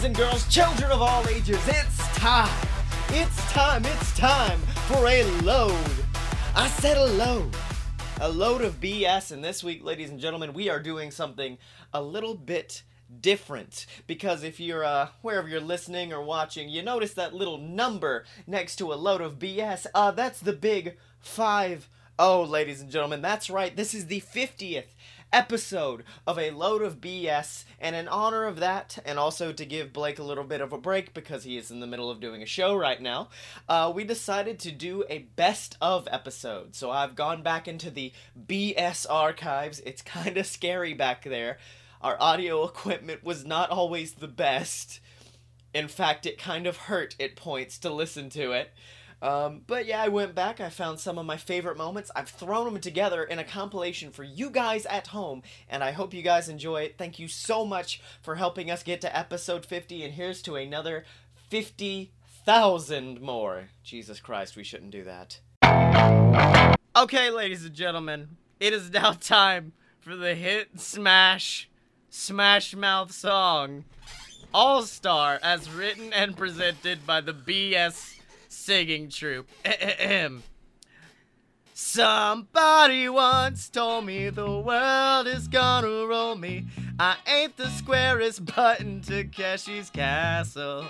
boys and girls, children of all ages, it's time. It's time, it's time for a load. I said a load. A load of BS, and this week, ladies and gentlemen, we are doing something a little bit different because if you're uh, wherever you're listening or watching you notice that little number next to a load of bs uh, that's the big 5 oh ladies and gentlemen that's right this is the 50th episode of a load of bs and in honor of that and also to give blake a little bit of a break because he is in the middle of doing a show right now uh, we decided to do a best of episode so i've gone back into the bs archives it's kind of scary back there our audio equipment was not always the best. In fact, it kind of hurt at points to listen to it. Um, but yeah, I went back, I found some of my favorite moments. I've thrown them together in a compilation for you guys at home, and I hope you guys enjoy it. Thank you so much for helping us get to episode 50, and here's to another 50,000 more. Jesus Christ, we shouldn't do that. Okay, ladies and gentlemen, it is now time for the hit smash Smash Mouth song All Star as written and presented by the BS Singing Troupe. Somebody once told me the world is gonna roll me. I ain't the squarest button to Keshi's castle.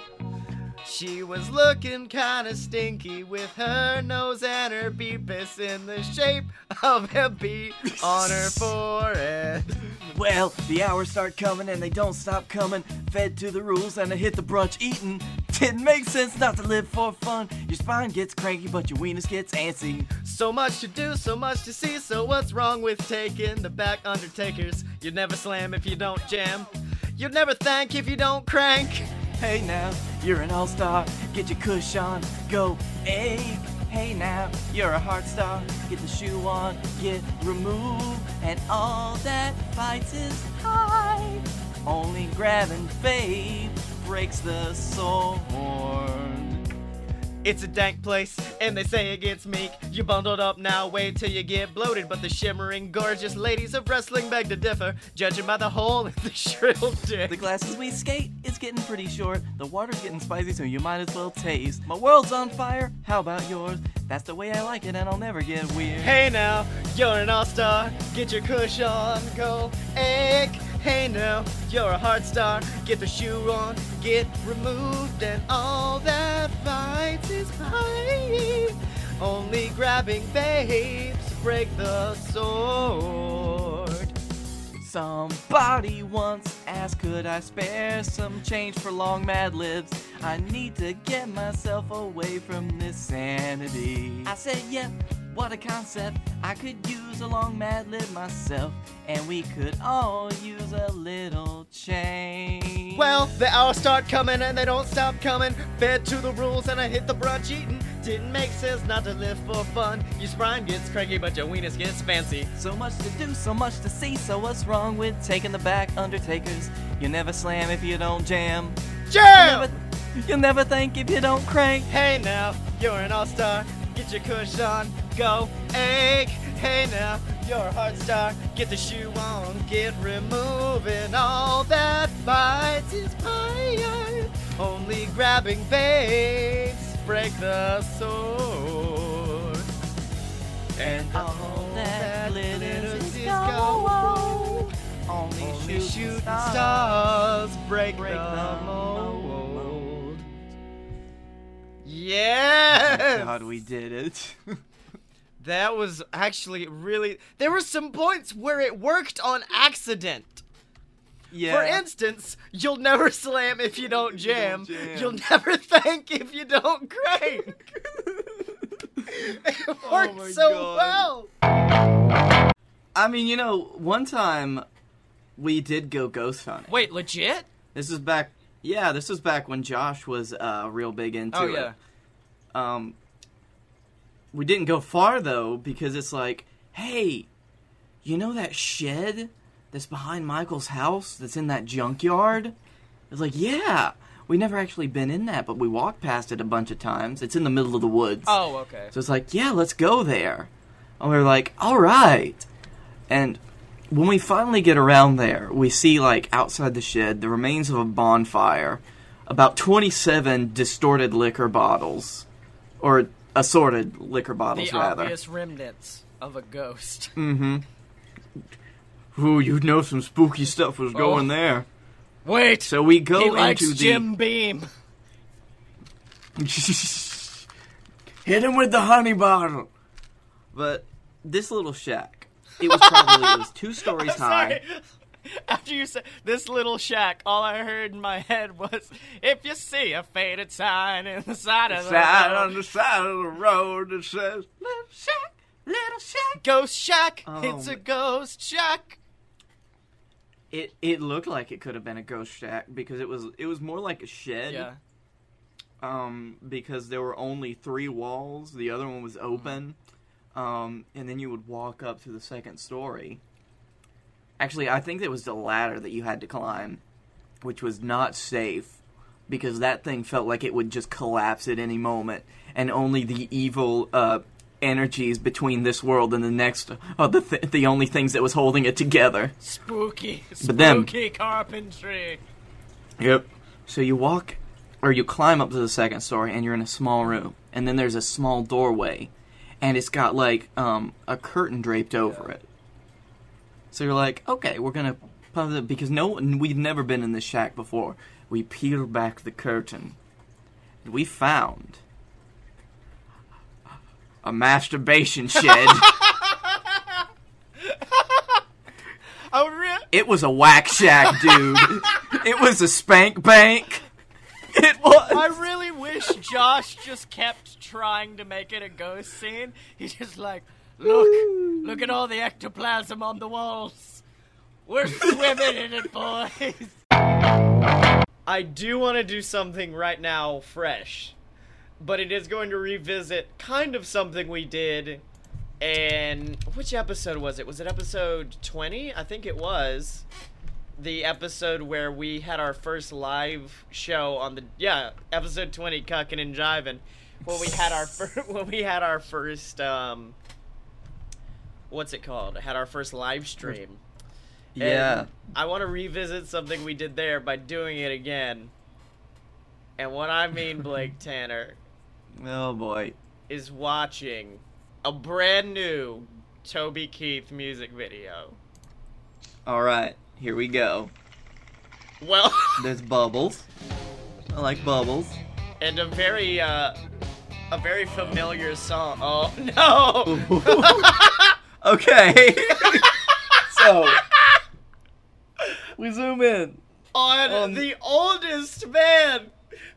She was looking kinda stinky with her nose and her beepus in the shape of a bee on her forehead. Well, the hours start coming and they don't stop coming. Fed to the rules and I hit the brunch eating. Didn't make sense not to live for fun. Your spine gets cranky, but your weenus gets antsy. So much to do, so much to see. So what's wrong with taking the back undertakers? You'd never slam if you don't jam. You'd never thank if you don't crank. Hey now, you're an all-star. Get your cushion, go egg. Hey now, you're a heart star. Get the shoe on, get removed, and all that fights is high. Only grabbing babe breaks the sword. It's a dank place, and they say it gets meek. You bundled up now, wait till you get bloated. But the shimmering, gorgeous ladies of wrestling beg to differ, judging by the hole in the shrill dick. The glasses we skate is getting pretty short. The water's getting spicy, so you might as well taste. My world's on fire, how about yours? That's the way I like it, and I'll never get weird. Hey now, you're an all-star. Get your cushion, go egg. Hey now, you're a hard star. Get the shoe on, get removed, and all that fights is fine. Only grabbing babes break the sword. Somebody once asked, could I spare some change for long mad libs? I need to get myself away from this sanity. I said, yep, what a concept. I could use a long mad lib myself, and we could all use a little change. Well, the hours start coming and they don't stop coming. Fed to the rules and I hit the brunch eating. Didn't make sense not to live for fun. Your spine gets cranky, but your weenus gets fancy. So much to do, so much to see. So what's wrong with taking the back undertakers? You never slam if you don't jam. Jam! You'll never, you'll never think if you don't crank. Hey now, you're an all-star. Get your cushion, go egg. Hey now, you're a hard star. Get the shoe on, get removing all that fights is fire. Only grabbing babes break the sword. And all that glitters is gold. Only, Only shooting stars. stars break, break the the mold. Yes! God, we did it. That was actually really. There were some points where it worked on accident. yeah. For instance, you'll never slam if you don't If you jam. don't jam. You'll never thank if you don't crank. it worked Oh so God. well. I mean, you know, one time we did go ghost hunting. Wait, legit? This was back. Yeah, this was back when Josh was uh, real big into Oh it. yeah. Um, we didn't go far though because it's like, hey, you know that shed that's behind Michael's house that's in that junkyard? It's like, yeah. We never actually been in that, but we walked past it a bunch of times. It's in the middle of the woods. Oh, okay. So it's like, yeah, let's go there. And we are like, all right. And when we finally get around there, we see like outside the shed the remains of a bonfire about 27 distorted liquor bottles, or assorted liquor bottles The rather. obvious remnants of a ghost. Mm-hmm. Ooh, you'd know some spooky stuff was going Oh. there. Wait, So we go he into likes the Jim Beam. Hit him with the honey bottle. But this little shack, it was probably it was two stories high. After you said this little shack, all I heard in my head was, "If you see a faded sign in the side of the Side road, on the side of the road that says little shack, little shack, ghost shack. Oh, it's a ghost shack." it. It looked like it could have been a ghost shack because it was it was more like a shed. Yeah, Um, because there were only three walls. The other one was open. Um, and then you would walk up to the second story. Actually, I think it was the ladder that you had to climb, which was not safe because that thing felt like it would just collapse at any moment, and only the evil uh, energies between this world and the next are the th- the only things that was holding it together. spooky, But them- spooky carpentry. Yep. So you walk, or you climb up to the second story, and you're in a small room, and then there's a small doorway, and it's got like um, a curtain draped over it. So you're like, okay, we're gonna pause it because no, we've never been in this shack before. We peel back the curtain, and we found a masturbation shed. I would re- it was a whack shack, dude. it was a spank bank. It was. I really wish Josh just kept trying to make it a ghost scene. He's just like, look, look at all the ectoplasm on the walls. We're swimming in it, boys. I do want to do something right now fresh, but it is going to revisit kind of something we did. And which episode was it? Was it episode 20? I think it was. The episode where we had our first live show on the yeah episode 20 cucking and jiving when we had our fir- when we had our first um what's it called had our first live stream Yeah. and I want to revisit something we did there by doing it again. And what I mean, Blake Tanner, Oh boy. is watching a brand new Toby Keith music video. All right, here we go. Well, There's bubbles. I like bubbles. and a very, uh, a very familiar song. Oh, no! Okay. so we zoom in. On Um, the oldest man!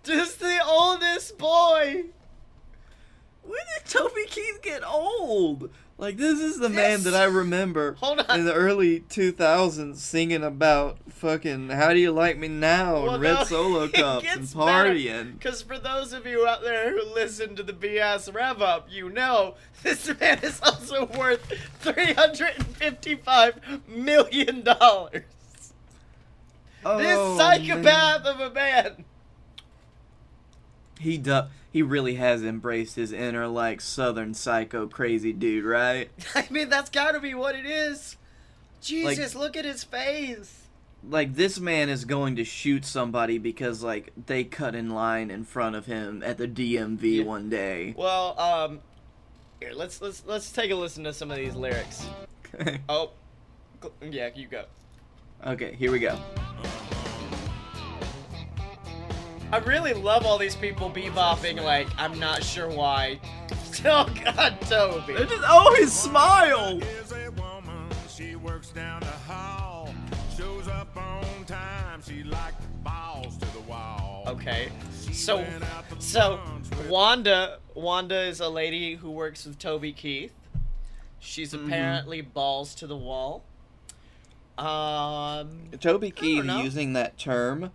Just the oldest boy! When did Toby Keith get old? Like this is the man that I remember Hold on. in the early 2000s singing about fucking "How Do You Like Me Now" Well, and Red no, Solo cups and partying. Because for those of you out there who listen to the BS Rev Up, you know this man is also worth $355 million. This Oh, psychopath man. of a man. He do- he really has embraced his inner like southern psycho crazy dude, right? I mean, that's gotta be what it is. Jesus, look at his face. like this man is going to shoot somebody because like they cut in line in front of him at the DMV Yeah. one day. Well, um, here, let's let's let's take a listen to some of these lyrics. Okay. Oh, yeah, you go. okay, here we go. I really love all these people bebopping like I'm not sure why. Oh God, Toby. It just oh his smile. is a woman. She works down the hall. Shows up on time. She like balls to the wall. Okay. So, so Wanda, Wanda is a lady who works with Toby Keith. She's apparently balls to the wall. Um, Toby Keith using that term.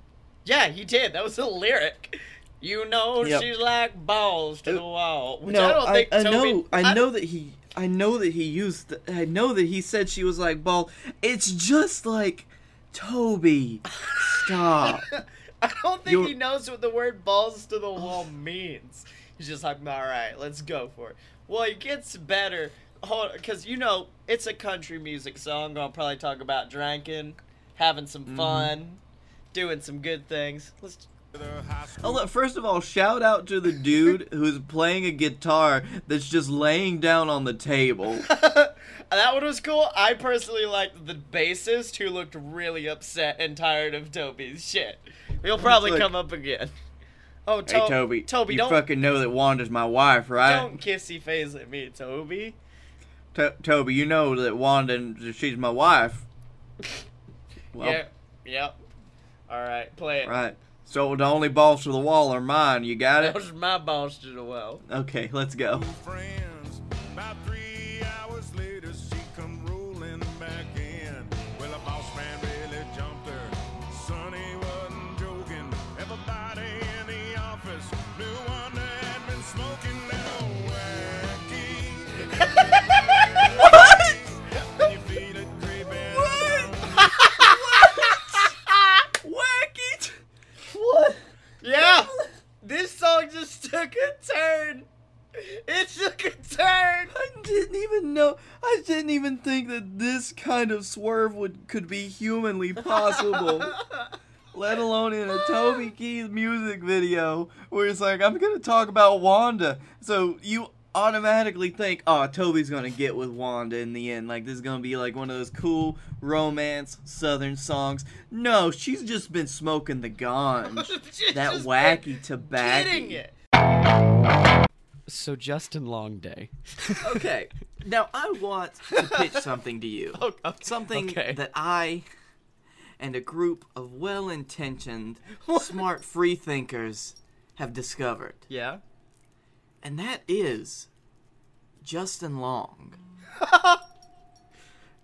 Yeah, he did. That was a lyric. You know, Yep. she's like balls to the wall. Which no, I don't I, think I Toby. know, I know that he, I know that he used, the, I know that he said she was like ball. It's just like, Toby, stop. I don't think You're- he knows what the word balls to the wall means. He's just like, all right, let's go for it. Well, it gets better. Hold, because you know it's a country music song. I'm Gonna probably talk about drinking, having some Mm-hmm. Doing some good things. Let's the high school. Oh, look, first of all, shout out to the dude who's playing a guitar that's just laying down on the table. that one was cool. I personally liked the bassist who looked really upset and tired of Toby's shit. He'll probably like- come up again. Oh, hey, Toby. Toby, you don't fucking know that Wanda's my wife, right? don't kissy face at me, Toby. To- Toby, you know that Wanda, she's my wife. Well, yeah. Yep. All right, play it. right. So the only balls to the wall are mine. You got it? Those are my balls to the wall. Okay, let's go. friends. Song just took a turn. It took a turn. I didn't even know. I didn't even think that this kind of swerve would could be humanly possible. Let alone in a Toby Keith music video where it's like, I'm gonna talk about Wanda. So you automatically think, oh, Toby's gonna get with Wanda in the end. Like this is gonna be like one of those cool romance southern songs. No, she's just been smoking the ganj. That wacky tobacco. Getting it. So Justin Long Day. Okay, now I want to pitch something to you. Okay. Something Okay. that I and a group of well intentioned, smart free thinkers have discovered. Yeah. And that is Justin Long.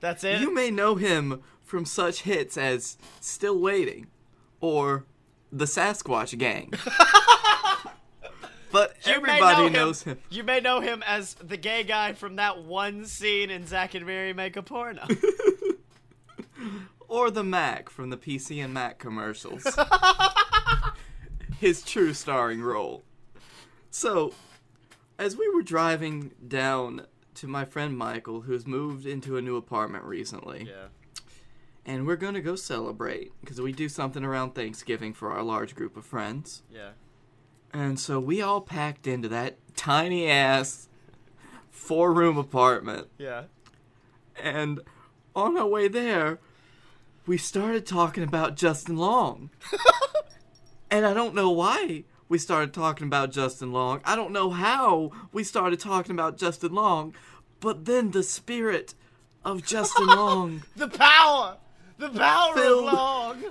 That's it. You may know him from such hits as Still Waiting or The Sasquatch Gang. but You everybody know him- knows him. You may know him as the gay guy from that one scene in Zack and Miri Make a Porno. or the Mac from the PC and Mac commercials. His true starring role. So, as we were driving down to my friend Michael, who's moved into a new apartment recently, yeah. and we're gonna go celebrate because we do something around Thanksgiving for our large group of friends. Yeah. And so we all packed into that tiny ass four room apartment. Yeah. And on our way there, we started talking about Justin Long. and I don't know why we started talking about Justin Long. I don't know how we started talking about Justin Long. But then the spirit of Justin Long, The power. The power Filled- of Long.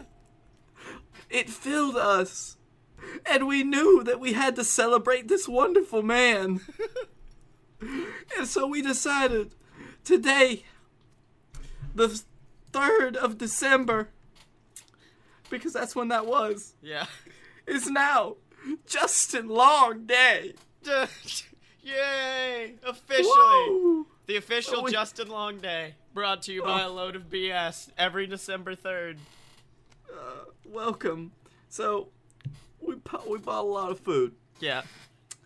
it filled us. And we knew that we had to celebrate this wonderful man. and so we decided today, the 3rd of December, because that's when that was, Yeah. is now Justin Long Day. Yay! Officially. Woo! The official Oh, we- Justin Long Day. Brought to you by a load of BS every December 3rd. Uh, welcome. So, we, bu- we bought a lot of food. Yeah.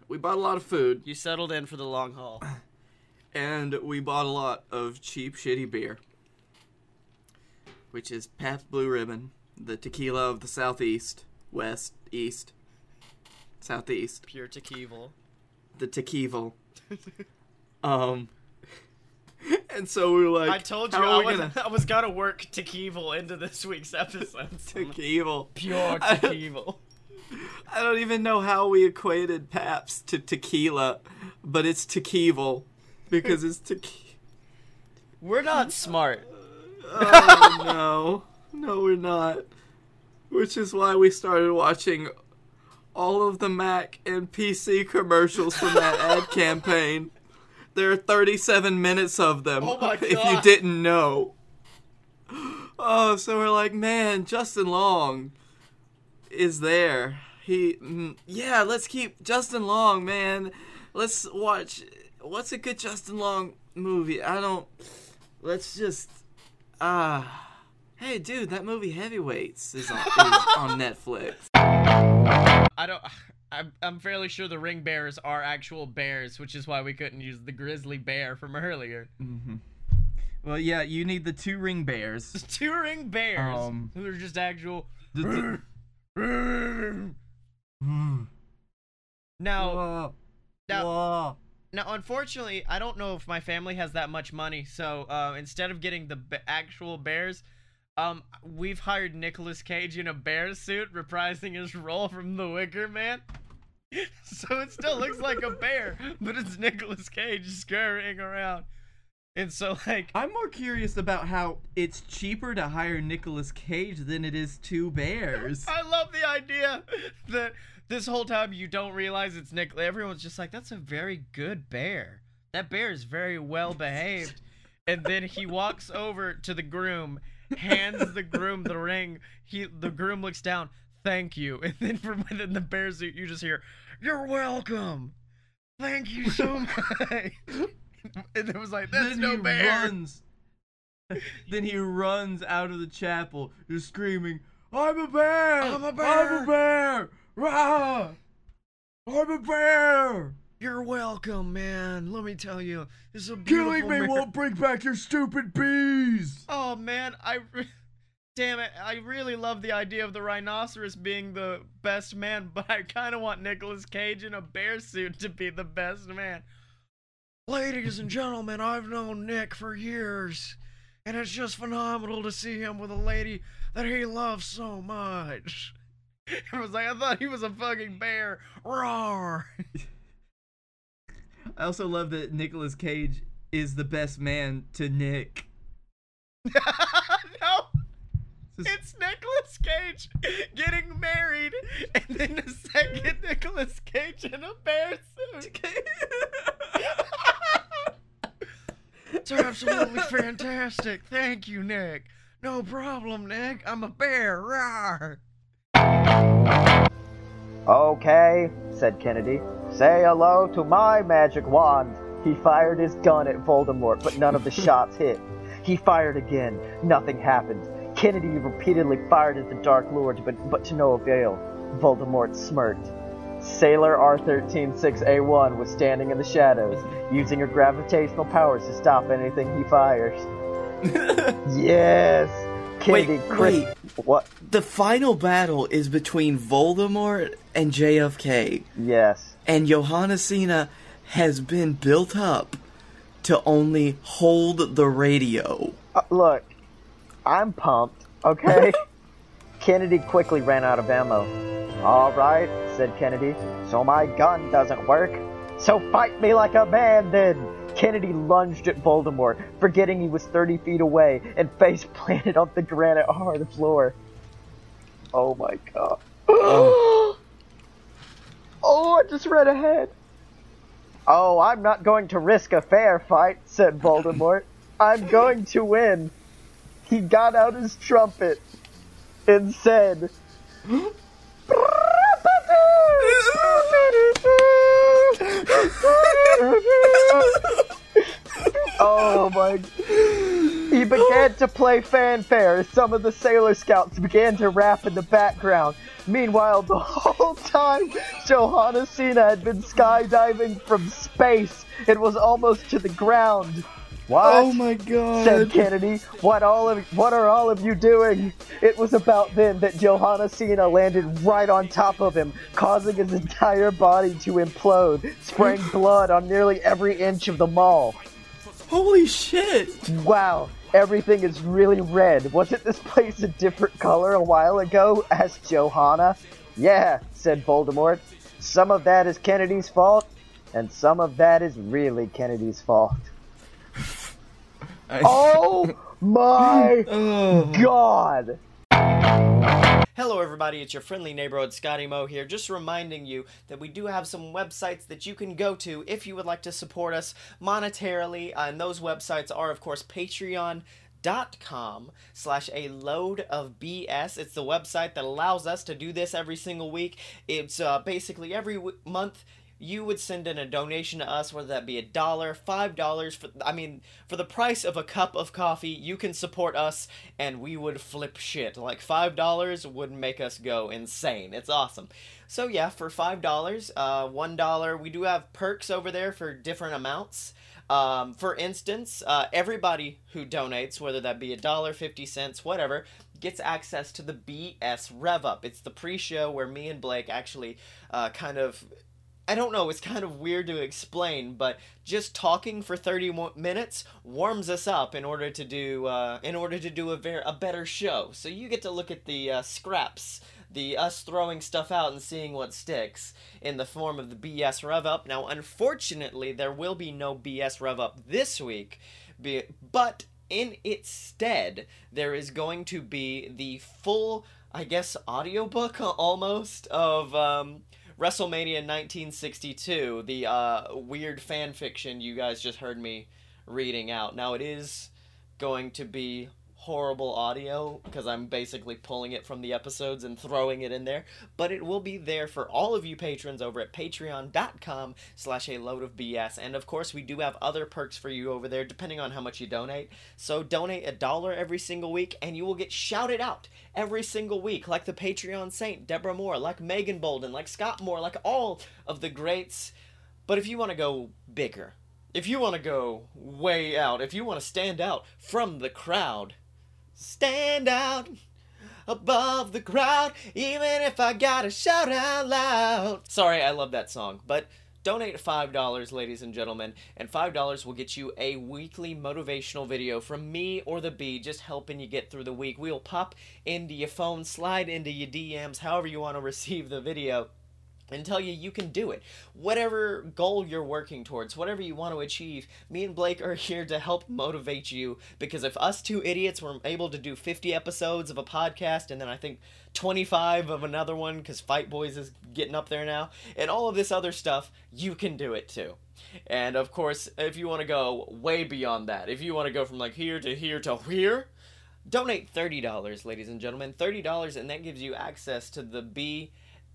We bought a lot of food, You settled in for the long haul. and we bought a lot of cheap, shitty beer. Which is Pabst Blue Ribbon, the tequila of the southeast, west, east, southeast, Pure tequila. the tequila. um, and so we were like, I told you I was, gonna I was gonna work tequila into this week's episode. tequila? Pure tequila. I don't even know how we equated Pabst to tequila, but it's tequila because it's tequila. We're not smart. Oh no, no, we're not. Which is why we started watching all of the Mac and PC commercials from that ad campaign. There are 37 minutes of them. Oh my If you didn't know. Oh, so we're like, man, Justin Long is there. He, mm, yeah, let's keep Justin Long, man. Let's watch. What's a good Justin Long movie? I don't. Let's just. Ah. Hey, dude, that movie Heavyweights is on, is on Netflix. I don't. I'm, I'm fairly sure the ring bears are actual bears, which is why we couldn't use the grizzly bear from earlier. Well, yeah, you need the two ring bears. The Two ring bears Um, who are just actual. The- Now, now, now, unfortunately, I don't know if my family has that much money. So uh, instead of getting the b- actual bears, um, we've hired Nicolas Cage in a bear suit, reprising his role from The Wicker Man. so it still looks like a bear, but it's Nicolas Cage scurrying around. And so, like, I'm more curious about how it's cheaper to hire Nicolas Cage than it is two bears. I love the idea that this whole time you don't realize it's Nick. Everyone's just like, that's a very good bear. That bear is very well behaved. And then he walks over to the groom, hands the groom the ring. He the groom looks down, thank you. And then from within the bear suit, you just hear, You're welcome. Thank you so much. and it was like, That's then no he bear. runs. then he runs out of the chapel, just screaming, "I'm a bear! I'm a bear! I'm bear!" a bear! Rah! I'm a bear! You're welcome, man. Let me tell you, this is a beautiful Killing me won't bring back your stupid bees!" Oh man, I damn it, I really love the idea of the rhinoceros being the best man, but I kind of want Nicolas Cage in a bear suit to be the best man. Ladies and gentlemen, I've known Nick for years, and it's just phenomenal to see him with a lady that he loves so much. I was like, I thought he was a fucking bear. Roar! I also love that Nicolas Cage is the best man to Nick. no! It's Nicolas Cage getting married, and then the second Nicolas Cage in a bear suit. It's absolutely fantastic. Thank you, Nick. No problem, Nick. I'm a bear. Rawr. Okay, said Kennedy. Say hello to my magic wand. He fired his gun at Voldemort, but none of the shots hit. He fired again. Nothing happened. Kennedy repeatedly fired at the Dark Lord, but, but to no avail. Voldemort smirked. Sailor R136A1 was standing in the shadows, using her gravitational powers to stop anything he fires. yes! Kennedy Wait, crit- wait. What? The final battle is between Voldemort and JFK, Yes. And Johanna Cena has been built up to only hold the radio. Uh, look, I'm pumped, okay? Kennedy quickly ran out of ammo. All right, said Kennedy. So my gun doesn't work. So fight me like a man then. Kennedy lunged at Voldemort, forgetting he was 30 feet away, and face planted on the granite hard floor. Oh my god. oh, Oh, I just read ahead. Oh, I'm not going to risk a fair fight, said Voldemort. I'm going to win. He got out his trumpet and said, Oh my. He began to play fanfare as some of the Sailor Scouts began to rap in the background. Meanwhile, the whole time, Johanna Cena had been skydiving from space. It was almost to the ground. What? Oh my god. said Kennedy. What all of what are all of you doing? It was about then that Johanna Cena landed right on top of him, causing his entire body to implode, spraying blood on nearly every inch of the mall. Holy shit! Wow, everything is really red. Wasn't this place a different color a while ago? asked Johanna. Yeah, said Voldemort. Some of that is Kennedy's fault, and some of that is really Kennedy's fault. Oh, oh my god! Hello, everybody. It's your friendly neighborhood Scotty Mo here. Just reminding you that we do have some websites that you can go to if you would like to support us monetarily. Uh, and those websites are, of course, Patreon dot com slash a load of bs it's the website that allows us to do this every single week it's uh, basically every w- month you would send in a donation to us, whether that be a dollar, five dollars. For I mean, for the price of a cup of coffee, you can support us, and we would flip shit. Like five dollars would make us go insane. It's awesome. So yeah, for five dollars, uh, one dollar, we do have perks over there for different amounts. Um, for instance, uh, everybody who donates, whether that be a dollar, fifty cents, whatever, gets access to the BS Rev Up. It's the pre-show where me and Blake actually uh, kind of I don't know, it's kind of weird to explain, but just talking for 30 minutes warms us up in order to do uh, in order to do a ver- a better show. So you get to look at the uh, scraps, the us throwing stuff out and seeing what sticks in the form of the BS Rev Up. Now, unfortunately, there will be no BS Rev Up this week, but in its stead, there is going to be the full, I guess, audiobook almost of um, WrestleMania 1962, the uh, weird fan fiction you guys just heard me reading out. Now, it is going to be horrible audio because I'm basically pulling it from the episodes and throwing it in there, but it will be there for all of you patrons over at patreon.com slash a load of BS. And of course, we do have other perks for you over there depending on how much you donate. So donate a dollar every single week and you will get shouted out every single week, like the Patreon saint, Deborah Moore, like Megan Bolden, like Scott Moore, like all of the greats. But if you want to go bigger, if you want to go way out, if you want to stand out from the crowd, stand out above the crowd, even if I gotta shout out loud. Sorry, I love that song, but donate $5, ladies and gentlemen, and $5 will get you a weekly motivational video from me or the bee, just helping you get through the week. We'll pop into your phone, slide into your DMs, however you want to receive the video and tell you you can do it. Whatever goal you're working towards, whatever you want to achieve, me and Blake are here to help motivate you because if us two idiots were able to do 50 episodes of a podcast and then I think 25 of another one because Fight Boys is getting up there now, and all of this other stuff, you can do it too. And of course, if you want to go way beyond that, if you want to go from like here to here to here, donate $30, ladies and gentlemen. $30, and that gives you access to the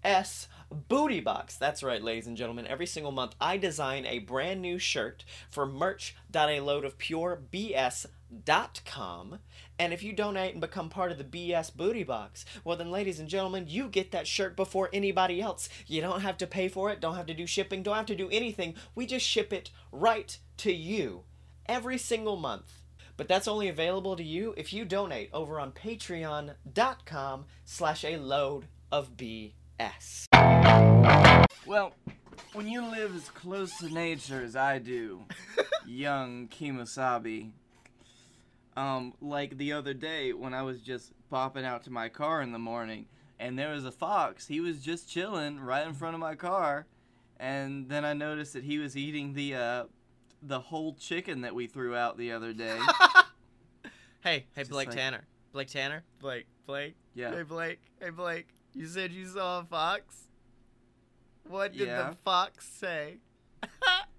BS Booty Box. That's right, ladies and gentlemen. Every single month, I design a brand new shirt for merch.aloadofpurebs.com. And if you donate and become part of the BS Booty Box, well, then, ladies and gentlemen, you get that shirt before anybody else. You don't have to pay for it, don't have to do shipping, don't have to do anything. We just ship it right to you every single month. But that's only available to you if you donate over on patreon.com slash a load of BS. Well, when you live as close to nature as I do, young Kemosabe, um, like the other day when I was just popping out to my car in the morning, and there was a fox. He was just chilling right in front of my car, and then I noticed that he was eating the uh, the whole chicken that we threw out the other day. Hey, hey, Blake like- Tanner. Blake Tanner? Blake, Blake. Yeah. Hey, Blake. Hey, Blake. You said you saw a fox? What did Yeah. the fox say?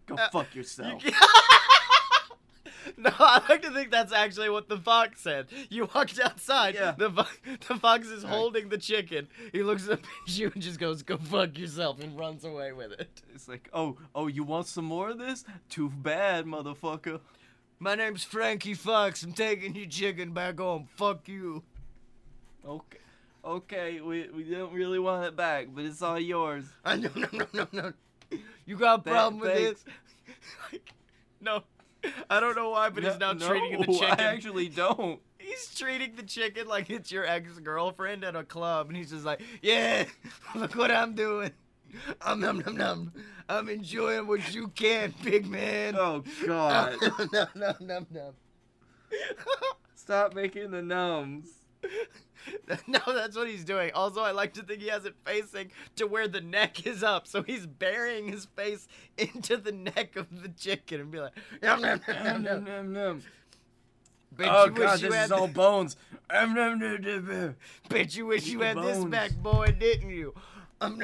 Go Uh, fuck yourself. no, I like to think that's actually what the fox said. You walked outside. Yeah. The, fo- the fox is Right. holding the chicken. He looks up at you and just goes, "Go fuck yourself," and runs away with it. It's like, oh, oh, you want some more of this? Too bad, motherfucker. My name's Frankie Fox. I'm taking your chicken back home. Fuck you. Okay, okay, we we don't really want it back, but it's all yours. I no no no no no. You got a That- problem with thanks. this? No, I don't know why, but he's now No, treating the no, chicken. I actually don't. He's treating the chicken like it's your ex girlfriend at a club, and he's just like, "Yeah, look what I'm doing. I'm num num num. I'm enjoying what you can, big man. Oh God! num num num num." Stop making the numbs. no, that's what he's doing. Also, I like to think he has it facing to where the neck is up, so he's burying his face into the neck of the chicken and be like, "Num num num Num, num num, num." num, num. Oh you God, you this had is all th- bones. Um, num, num, num, num. Bet you wish you had this back, boy, didn't you? Um.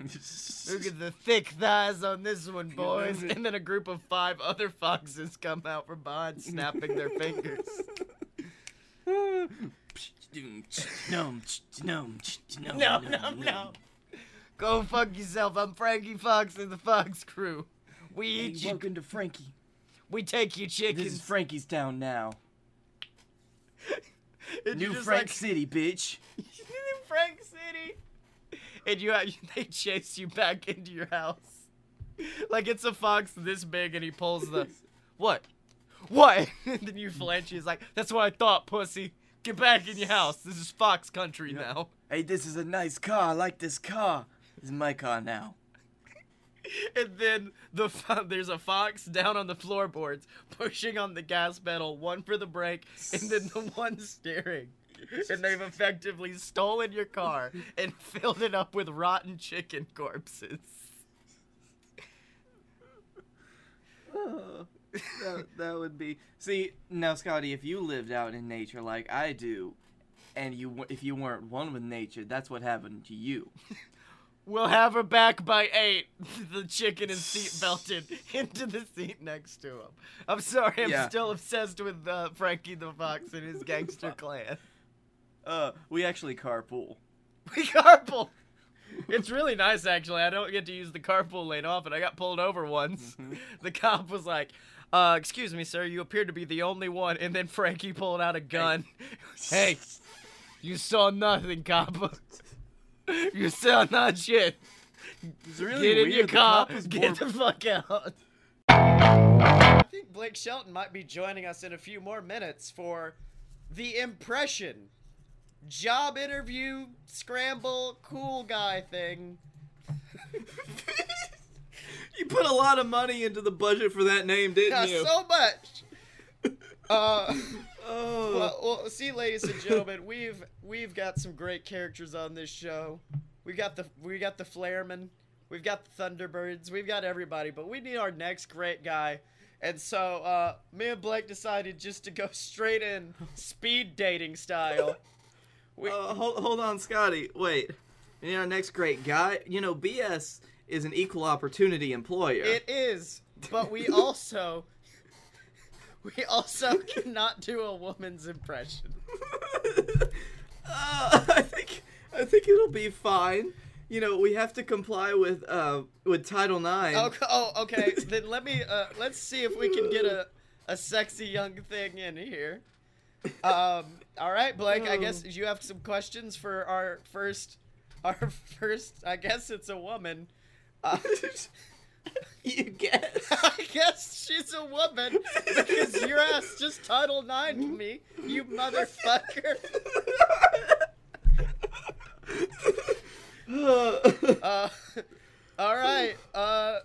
Look at the thick thighs on this one, boys. And then a group of five other foxes come out from behind, snapping their fingers. No, no, no. Go fuck yourself. I'm Frankie Fox and the Fox Crew. We Hey, eat you. welcome to Frankie. We take your This is Frankie's town now. New Frank like, City, bitch. New Frank City. And you, uh, they chase you back into your house. Like it's a fox this big, and he pulls the what? What? and then you flinch. He's like, "That's what I thought, pussy. Get back in your house. This is Fox country now. Hey, this is a nice car. I like this car. This is my car now. And then the fo- there's a fox down on the floorboards pushing on the gas pedal, one for the brake, and then the one steering. And they've effectively stolen your car and filled it up with rotten chicken corpses. Oh. That, that would be. See now, Scotty, if you lived out in nature like I do, and you if you weren't one with nature, that's what happened to you. We'll have her back by eight. The chicken is seat belted into the seat next to him. I'm sorry, I'm Yeah. still obsessed with uh, Frankie the Fox and his gangster clan. Uh, we actually carpool. We carpool. It's really nice, actually. I don't get to use the carpool lane often. I got pulled over once. The cop was like, uh, "Excuse me, sir. You appear to be the only one." And then Frankie pulled out a gun. Hey, you saw nothing, cop. you saw not shit. Really Get in weird. your car. cop was Get more- the fuck out. I think Blake Shelton might be joining us in a few more minutes for the impression job interview scramble cool guy thing. You put a lot of money into the budget for that name, didn't Yeah, you? so much. Uh, oh. well, well, see, ladies and gentlemen, we've we've got some great characters on this show. We got the we got the Flaremen, we've got the Thunderbirds, we've got everybody, but we need our next great guy. And so, uh, me and Blake decided just to go straight in speed dating style. We, Uh, hold, hold on, Scotty. Wait. You know, our next great guy. You know, BS is an equal opportunity employer. It is, but we also we also cannot do a woman's impression. Uh, I think I think it'll be fine. You know, we have to comply with uh with Title IX. Oh, oh okay. then let me uh, let's see if we can get a a sexy young thing in here. Um. All right, Blake. I guess you have some questions for our first, our first. I guess it's a woman. Uh, you guess. I guess she's a woman because your ass just Title Nine to me, you motherfucker. Uh, all right. Uh,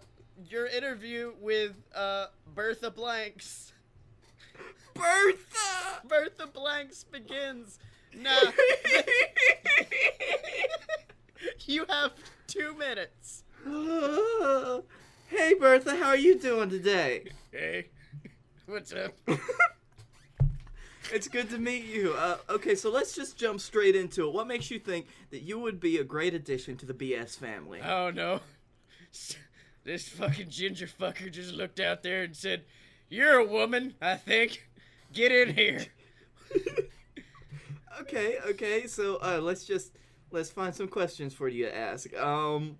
your interview with uh Bertha Blanks. Bertha. Bertha Blanks begins now. you have two minutes. Uh, hey Bertha, how are you doing today? Hey, what's up? It's good to meet you. Uh, okay, so let's just jump straight into it. What makes you think that you would be a great addition to the BS family? Oh no. This fucking ginger fucker just looked out there and said, You're a woman, I think. Get in here. Okay, okay. So uh, let's just let's find some questions for you to ask. Um,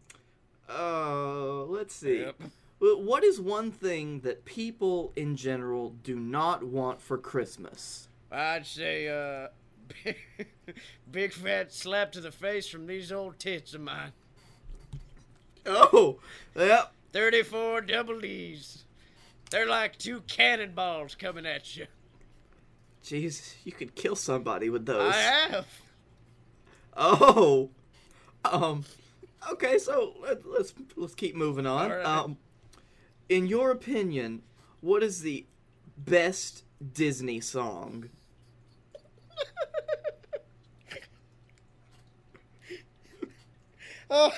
uh, let's see. Yep. What is one thing that people in general do not want for Christmas? I'd say, uh, big fat slap to the face from these old tits of mine. Oh, yep. 34 double D's. They're like two cannonballs coming at you. Jeez, you could kill somebody with those. I have. Oh, um, okay. So let, let's let's keep moving on. Right. Um, in your opinion, what is the best Disney song? Oh.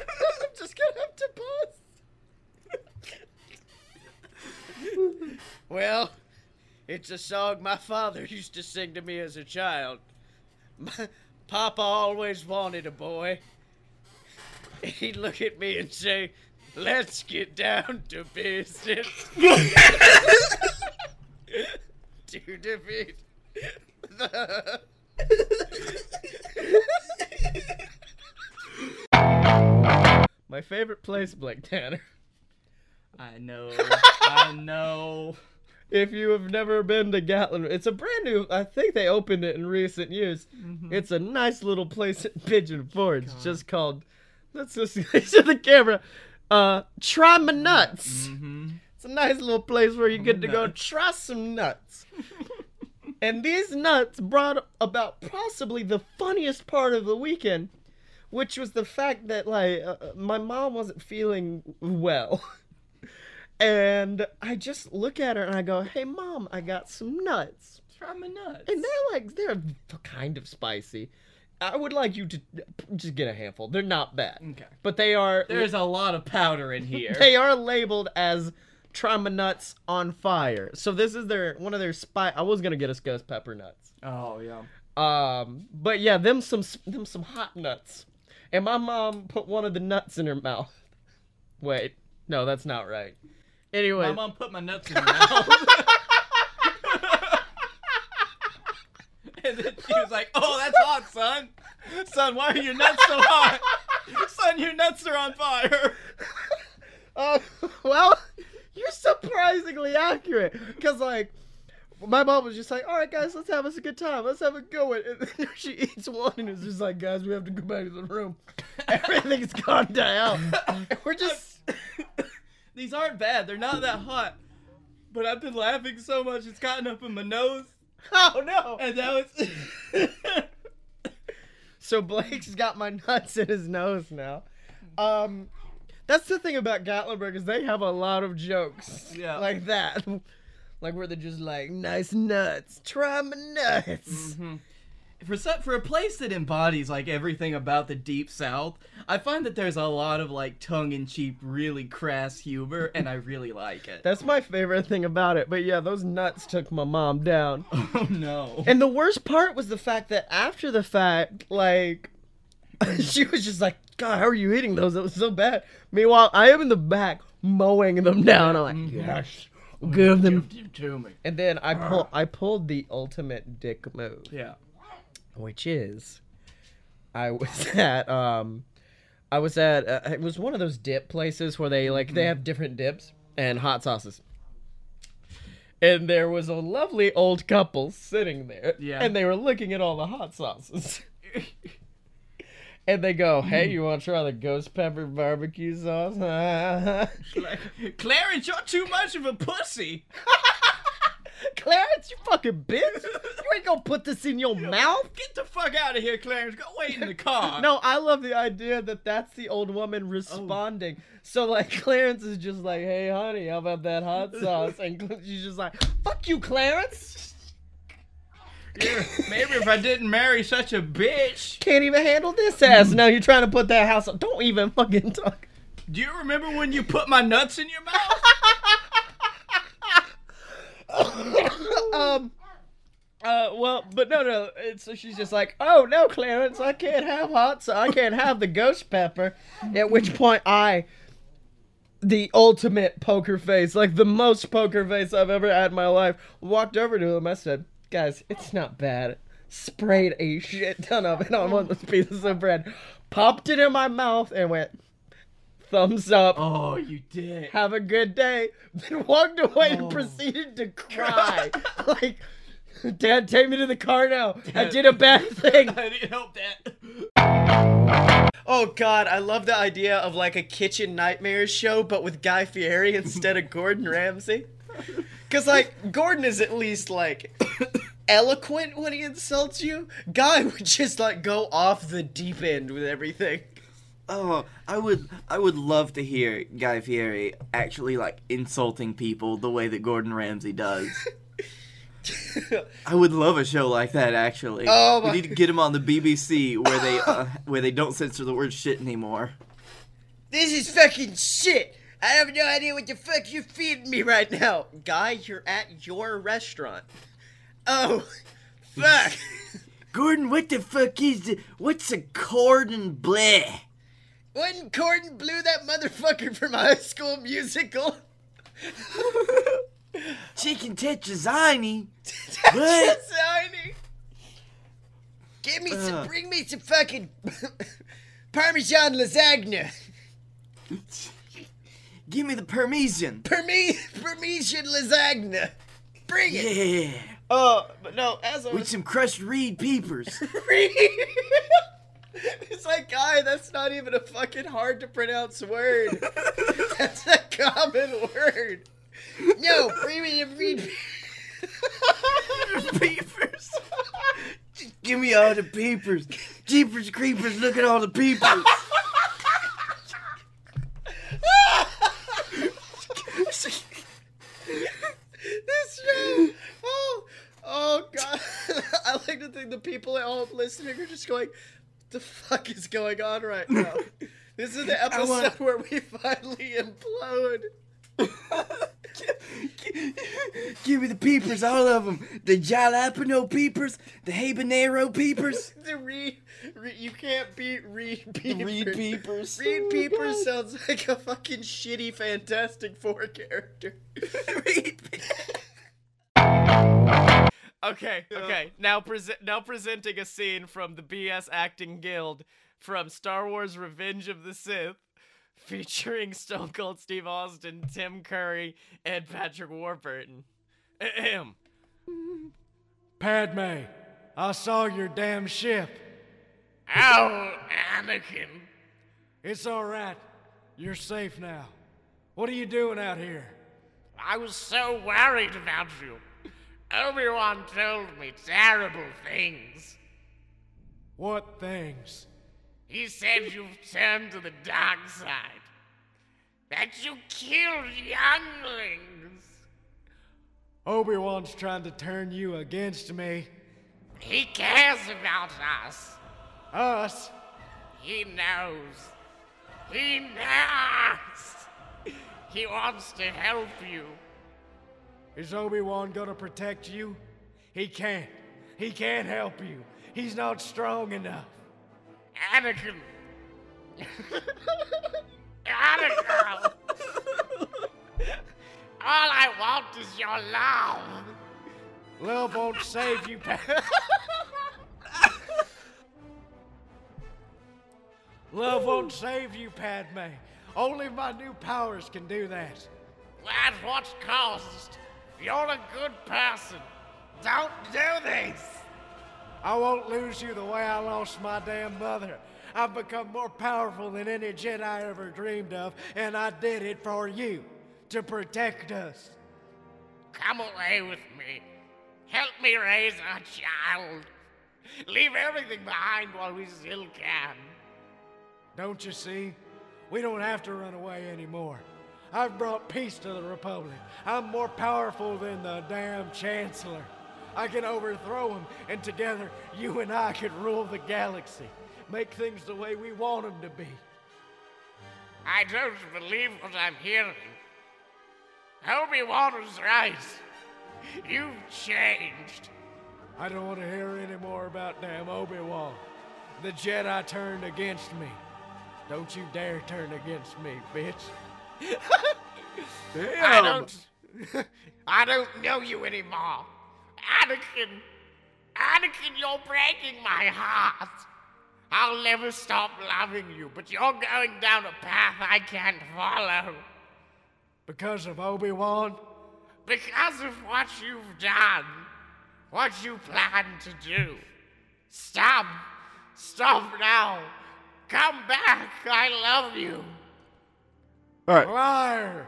I'm just gonna have to pause. well, it's a song my father used to sing to me as a child. My, Papa always wanted a boy. He'd look at me and say, Let's get down to business. to defeat the. My favorite place, Blake Tanner. I know. I know. If you have never been to Gatlin, it's a brand new. I think they opened it in recent years. It's a nice little place in Pigeon Forge, just called. Let's just to the camera. Uh, try my nuts. Mm-hmm. It's a nice little place where you get to go try some nuts. And these nuts brought about possibly the funniest part of the weekend, which was the fact that like uh, my mom wasn't feeling well. And I just look at her and I go, "Hey mom, I got some nuts." Try my nuts. And they're like they're kind of spicy. I would like you to just get a handful. They're not bad. Okay. But they are There's a lot of powder in here. they are labeled as trauma nuts on fire. So this is their one of their spy. I was gonna get us ghost pepper nuts. oh yeah. Um, but yeah, them some them some hot nuts. And my mom put one of the nuts in her mouth. Wait, no, that's not right. Anyway, My mom put my nuts in her mouth. and then she was like, "Oh, that's hot, son. Son, why are your nuts so hot? Son, your nuts are on fire." uh, well, you're surprisingly accurate. Cause like. My mom was just like, "All right, guys, let's have us a good time. Let's have a good one." And then she eats one, and it's just like, "Guys, we have to go back to the room. Everything's gone down. And we're just These aren't bad. They're not that hot. But I've been laughing so much it's gotten up in my nose. Oh no! And now it's So Blake's got my nuts in his nose now. Um, that's the thing about Gatlinburg is they have a lot of jokes Yeah. like that, like where they're just like nice nuts, try my nuts. Mm-hmm. For for a place that embodies like everything about the deep south i find that there's a lot of like tongue-in-cheek really crass humor and i really like it That's my favorite thing about it. But yeah, those nuts took my mom down. oh no And the worst part was the fact that after the fact, like, she was just like, God, how are you eating those? That was so bad. Meanwhile, I am in the back mowing them down. I'm like, mm-hmm. yes, give them. Give it to me And then I pull, I pulled the ultimate dick move, yeah which is, I was at, um, I was at, uh, it was one of those dip places where they like they have different dips and hot sauces. And there was a lovely old couple sitting there, Yeah. and they were looking at all the hot sauces. and they go, "Hey, you want to try the ghost pepper barbecue sauce?" clarence you're too much of a pussy Clarence, you fucking bitch! You ain't gonna put this in your mouth. get the fuck out of here clarence go wait in the car No, I love the idea that that's the old woman Oh. responding. So like Clarence is just like, "Hey, honey, how about that hot sauce?" And she's just like, "Fuck you, Clarence! Yeah, maybe if i didn't marry such a bitch Can't even handle this ass. Now you're trying to put that house. up. Don't even fucking talk." do you remember when you put my nuts in your mouth um. Uh, well, but no, no. It's, so she's just like, "Oh no, Clarence, I can't have hot sauce. I can't have the ghost pepper." At which point, I, the ultimate poker face, like the most poker face I've ever had in my life, walked over to him. I said, "Guys, it's not bad." Sprayed a shit ton of it on one of those pieces of bread, popped it in my mouth, and went, "Thumbs up." oh you did have a good day. Then walked away and oh, proceeded to cry. like, Dad, take me to the car now. I did a bad thing. i didn't help Dad. Oh God, I love the idea of like a kitchen nightmares show, but with Guy Fieri instead of Gordon Ramsay. Cause like Gordon is at least like eloquent when he insults you. Guy would just like go off the deep end with everything. Oh, I would I would love to hear Guy Fieri actually like insulting people the way that Gordon Ramsay does. I would love a show like that actually. Oh my- we need to get him on the BBC where they uh, where they don't censor the word shit anymore. This is fucking shit. I have no idea what the fuck you're feeding me right now. Guy, you're at your restaurant. Oh, fuck. Gordon, what the fuck is it? What's a cordon bleu? Wasn't Corden blew that motherfucker from High School Musical? Chicken tetrazzini? That's What? Tiny. Give me some, Uh. bring me some fucking Parmesan lasagna. Give me the Parmesan. Parme- Parmesan lasagna. Bring it. Yeah, Oh, but no, as I with was some crushed reed peepers. it's like, guy, that's not even a fucking hard to pronounce word. that's a common word. No, premium peepers. Just give me all the peepers. Jeepers creepers, look at all the peepers. this show. Oh, oh God! I like to think the people at home listening are just going, "The fuck is going on right now?" This is the episode want- where we finally implode. Give me the peepers, all of them. The jalapeno peepers, the habanero peepers. The Reed, Reed you can't beat Reed Peepers. Reed peepers. Reed oh Peepers sounds like a fucking shitty Fantastic Four character. Reed peepers. Okay, okay. Now present now presenting a scene from the BS Acting Guild from Star Wars Revenge of the Sith featuring Stone Cold Steve Austin, Tim Curry, and Patrick Warburton. Ahem. Padme, I saw your damn ship. Ow, Anakin. It's all right. You're safe now. What are you doing out here? I was so worried about you. Obi-Wan told me terrible things. What things? He said you've turned to the dark side. That you killed younglings. Obi-Wan's trying to turn you against me. He cares about us. Us? He knows. He knows. He wants to help you. Is Obi-Wan gonna protect you? He can't. He can't help you. He's not strong enough. Anakin. Anakin. All I want is your love. Love won't save you, Padme. Love won't save you, Padme. Only my new powers can do that. That's what's caused. You're a good person. Don't do this. I won't lose you the way I lost my damn mother. I've become more powerful than any Jedi ever dreamed of, and I did it for you, to protect us. Come away with me. Help me raise our child. Leave everything behind while we still can. Don't you see? We don't have to run away anymore. I've brought peace to the Republic. I'm more powerful than the damn Chancellor. I can overthrow him, and together, you and I could rule the galaxy. Make things the way we want them to be. I don't believe what I'm hearing. Obi-Wan was right. You've changed. I don't want to hear any more about damn Obi-Wan. The Jedi turned against me. Don't you dare turn against me, bitch. I don't. I don't know you anymore. Anakin. Anakin, you're breaking my heart. I'll never stop loving you, but you're going down a path I can't follow. Because of Obi-Wan? Because of what you've done. What you plan to do. Stop. Stop now. Come back. I love you. Liar!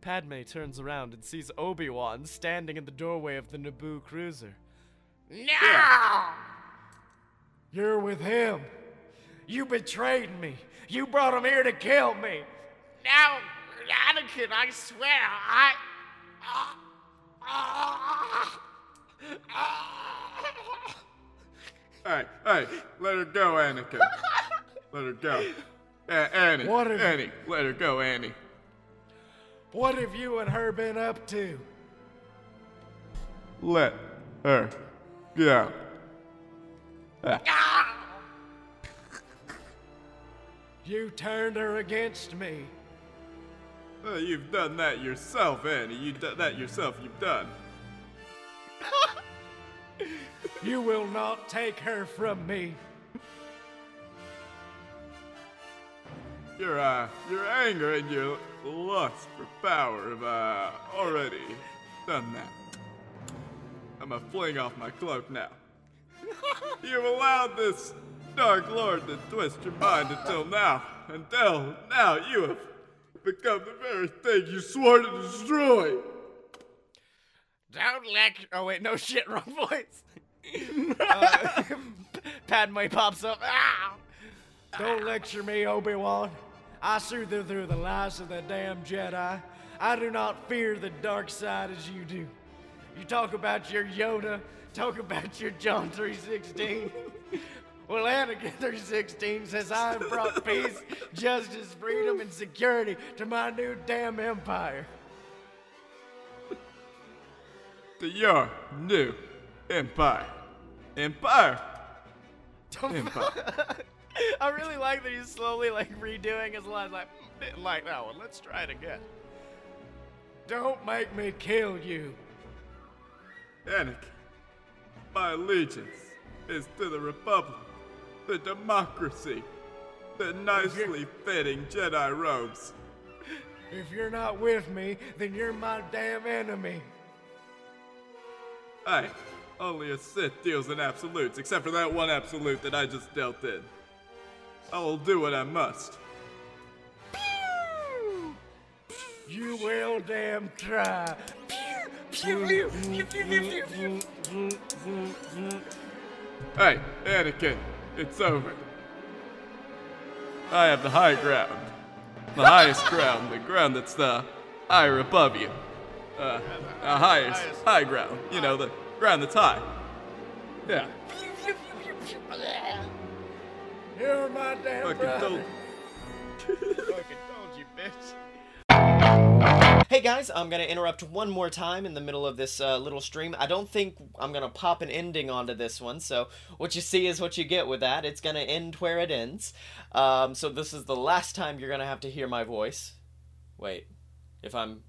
Padme turns around and sees Obi-Wan standing in the doorway of the Naboo cruiser. No! You're with him. You betrayed me. You brought him here to kill me. Now, Anakin, I swear, I. Ah, Hey, hey, let her go, Anakin. let her go. A- Annie, What if- Annie, let her go, Annie. What have you and her been up to? Let her go. You turned her against me. Uh, you've done that yourself, Annie. You've done that yourself. You've done. You will not take her from me. Your uh, your anger and your lust for power have uh, already done that. I'm gonna fling off my cloak now. You've allowed this Dark Lord to twist your mind until now. Until now, you have become the very thing you swore to destroy. Don't lecture. Oh wait, no shit, wrong voice. uh, Padme pops up. Ah! Don't lecture me, Obi Wan. I see through, through the lies of the damn Jedi. I do not fear the dark side as you do. You talk about your Yoda, talk about your John 316. Well, Anakin 316 says, I have brought peace, justice, freedom, and security to my new damn empire. To your new empire. Empire. Empire. I really like that he's slowly like redoing his lines. Like, "Mm, didn't like that one. Let's try it again. Don't make me kill you. Anakin, my allegiance is to the Republic, the democracy, the nicely fitting Jedi robes. If you're not with me, then you're my damn enemy. Hey, only a Sith deals in absolutes, except for that one absolute that I just dealt in. I will do what I must. You will damn try. Hey, Anakin, it's over. I have the high ground. The highest ground, the ground that's the higher above you. Uh, the highest high ground. You know, the ground that's high. Yeah. You're my damn Fucking brother. told Fucking told you, bitch. Hey guys, I'm gonna interrupt one more time in the middle of this uh, little stream. I don't think I'm gonna pop an ending onto this one, so what you see is what you get with that. It's gonna end where it ends. Um, so this is the last time you're gonna have to hear my voice. Wait, if I'm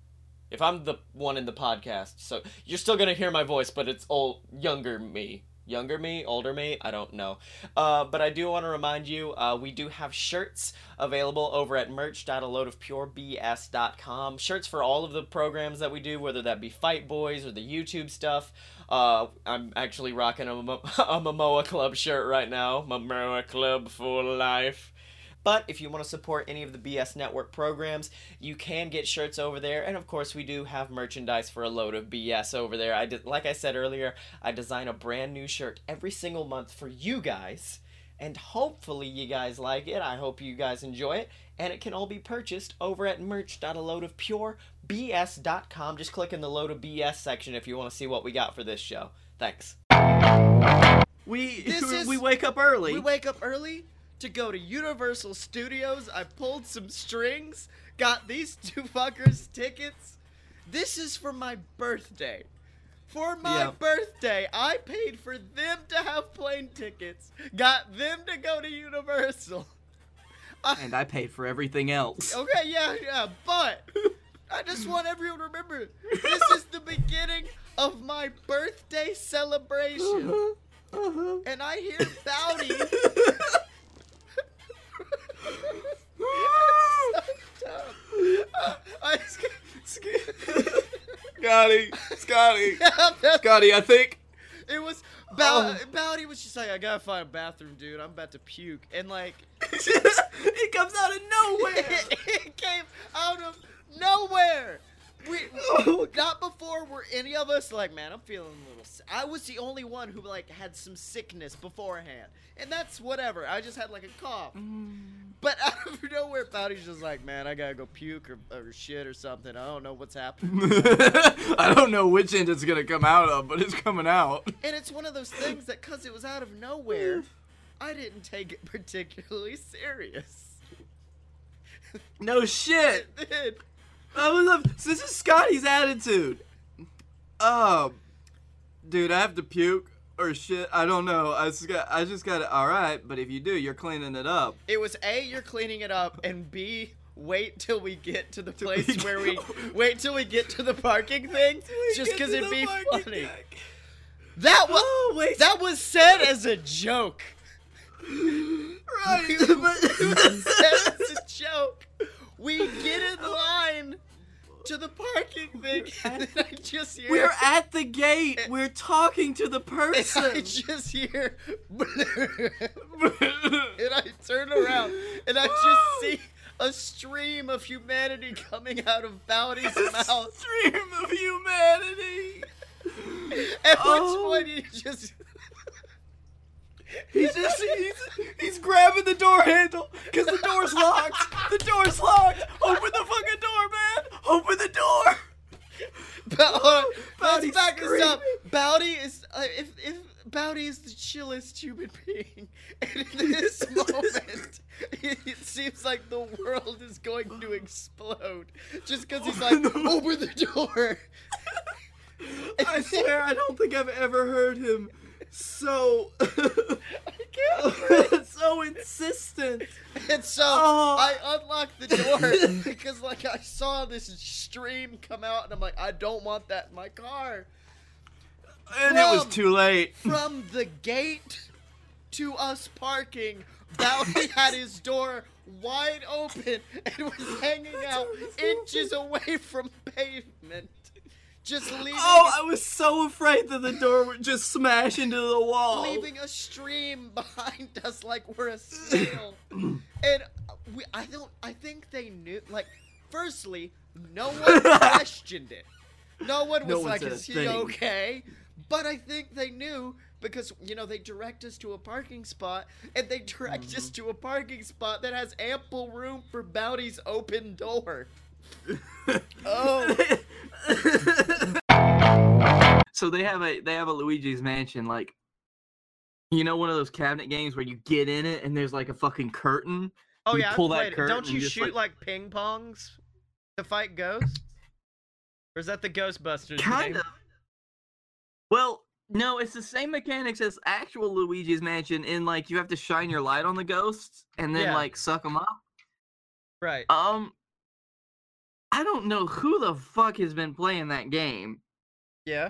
if I'm the one in the podcast, so you're still gonna hear my voice, but it's old younger me. Younger me, older me, I don't know. Uh, but I do want to remind you, uh, we do have shirts available over at merch.aloadofpurebs.com. Shirts for all of the programs that we do, whether that be Fight Boys or the YouTube stuff. Uh, I'm actually rocking a, a Momoa Club shirt right now. Momoa Club for life. But if you want to support any of the BS Network programs, you can get shirts over there. And of course, we do have merchandise for a load of BS over there. I did, like I said earlier, I design a brand new shirt every single month for you guys. And hopefully you guys like it. I hope you guys enjoy it. And it can all be purchased over at merch.aloadofpurebs.com. Just click in the load of BS section if you want to see what we got for this show. Thanks. We This is- we wake up early. We wake up early to go to Universal Studios. I pulled some strings, got these two fuckers tickets. This is for my birthday. For my Yeah. birthday, I paid for them to have plane tickets, got them to go to Universal. and I paid for everything else. Okay, yeah, yeah, but I just want everyone to remember this is the beginning of my birthday celebration. Uh-huh, uh-huh. And I hear Bowdy. I, Scotty, Scotty, Scotty, I think. it was Bow- oh. Bowdy was just like, I gotta find a bathroom, dude. I'm about to puke, and like, it comes out of nowhere. it came out of nowhere. We oh. not before were any of us like, man, I'm feeling a little. si-" I was the only one who like had some sickness beforehand, and that's whatever. I just had like a cough. Mm. But out of nowhere, Bowdy's just like, man, I gotta go puke or, or shit or something. I don't know what's happening. I don't know which end it's gonna come out of, but it's coming out. and it's one of those things that, cause it was out of nowhere, I didn't take it particularly serious. No shit. It did. I would love. So this is Scotty's attitude. Um, dude, I have to puke or shit. I don't know. I just got. I just got. All right, but if you do, you're cleaning it up. It was A, you're cleaning it up, and B, wait till we get to the place we where we wait till we get to the parking thing, just because it'd be funny. deck. That was Oh, that was said as a joke. Right, It but was said as a joke. We get in line to the parking thing, and then I just hear we're at the gate. We're talking to the and person. I just hear, and I turn around, and I just see a stream of humanity coming out of Bowdy's mouth. Stream of humanity. At Oh. which point he just He's just he's, he's grabbing the door handle because the door's locked. The door's locked. Open the fucking door, man. Open the door. Hold on, let's Bowdy's back this up. Bowdy is uh, if if Bowdy is the chillest human being, and in this moment, it, it seems like the world is going to explode just because he's like, open the door. I swear, I don't think I've ever heard him so so insistent. And so Oh. I unlocked the door because like I saw this stream come out, and I'm like, I don't want that in my car. And it was too late. From the gate to us parking, Bowdy had his door wide open and was hanging out inches away from pavement. Just leaving Oh, I was so afraid that the door would just smash into the wall. leaving a stream behind us like we're a snail. and we, I don't. I think they knew. Like, firstly, no one questioned it. No one was No like, "Is he thing." okay?" But I think they knew because you know they direct us to a parking spot, and they direct Mm-hmm. us to a parking spot that has ample room for Bowdy's open door. oh, So they have a they have a Luigi's Mansion like you know one of those cabinet games where you get in it and there's like a fucking curtain. oh You yeah. Pull that curtain Don't you shoot like- like ping pongs to fight ghosts? Or is that the Ghostbusters? Kind game? of. Well, no, it's the same mechanics as actual Luigi's Mansion in like you have to shine your light on the ghosts and then Yeah. like suck them up. Right. Um I don't know who the fuck has been playing that game, Yeah.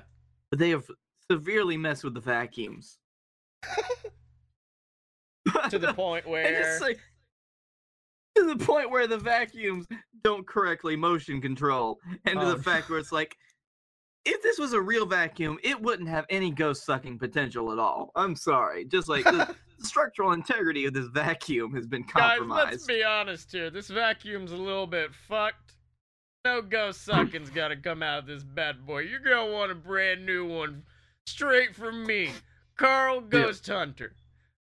but they have severely messed with the vacuums. To the point where it's like to the point where the vacuums don't correctly motion control, and to Oh, the fact where it's like, if this was a real vacuum, it wouldn't have any ghost sucking potential at all. I'm sorry, just like the, the structural integrity of this vacuum has been compromised Guys, let's be honest here. This vacuum's a little bit fucked. No ghost sucking's gotta come out of this bad boy. You're gonna want a brand new one straight from me, Carl Ghost Hunter.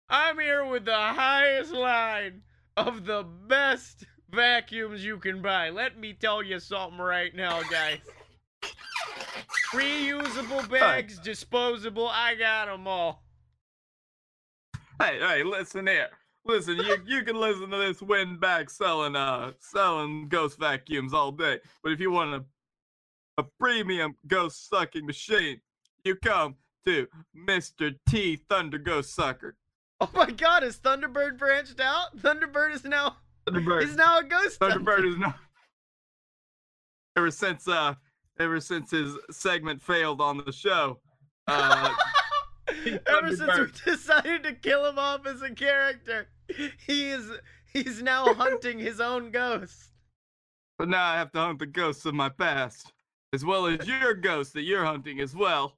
I'm here with the highest line of the best vacuums you can buy. Let me tell you something right now, guys. Reusable bags, disposable, I got them all. Hey, hey, listen here. Listen, you you can listen to this windbag selling uh selling ghost vacuums all day. But if you want a a premium ghost sucking machine, you come to Mr. T Thunder Ghost Sucker. Oh my god, is Thunderbird branched out? Thunderbird is now Thunderbird. is now a ghost. Thunderbird is now Ever since uh, ever since his segment failed on the show, uh, Ever since we decided to kill him off as a character, he is he's now hunting his own ghost. but now I have to hunt the ghosts of my past, as well as your ghost that you're hunting as well.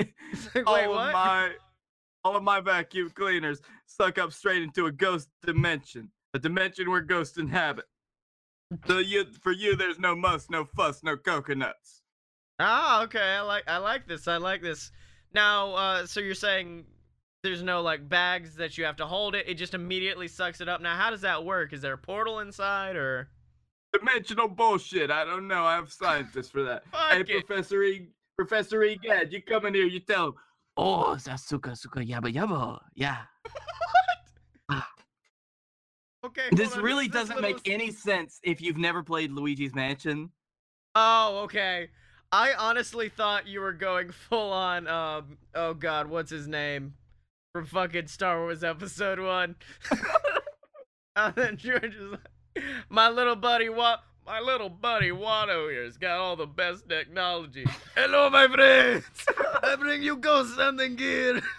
Like, all wait, of what? my all of my vacuum cleaners suck up straight into a ghost dimension, a dimension where ghosts inhabit. So you, for you, there's no muss, no fuss, no coconuts. Ah, okay. I like I like this. I like this. Now, uh, so you're saying there's no like bags that you have to hold it. It just immediately sucks it up. Now, how does that work? Is there a portal inside or? Dimensional bullshit. I don't know. I have scientists for that. hey, it. Professor E, Professor Egad, you come in here. You tell him. Oh, Sasuka, suka, yabba, yabba. Yeah. Okay. This on, really this doesn't make any sense if you've never played Luigi's Mansion. Oh, okay. I honestly thought you were going full on. Um. Oh God, what's his name? From fucking Star Wars Episode One. and then you're just like, my little buddy Wa- my little buddy Watto here's got all the best technology. Hello, my friends. I bring you ghost hunting gear.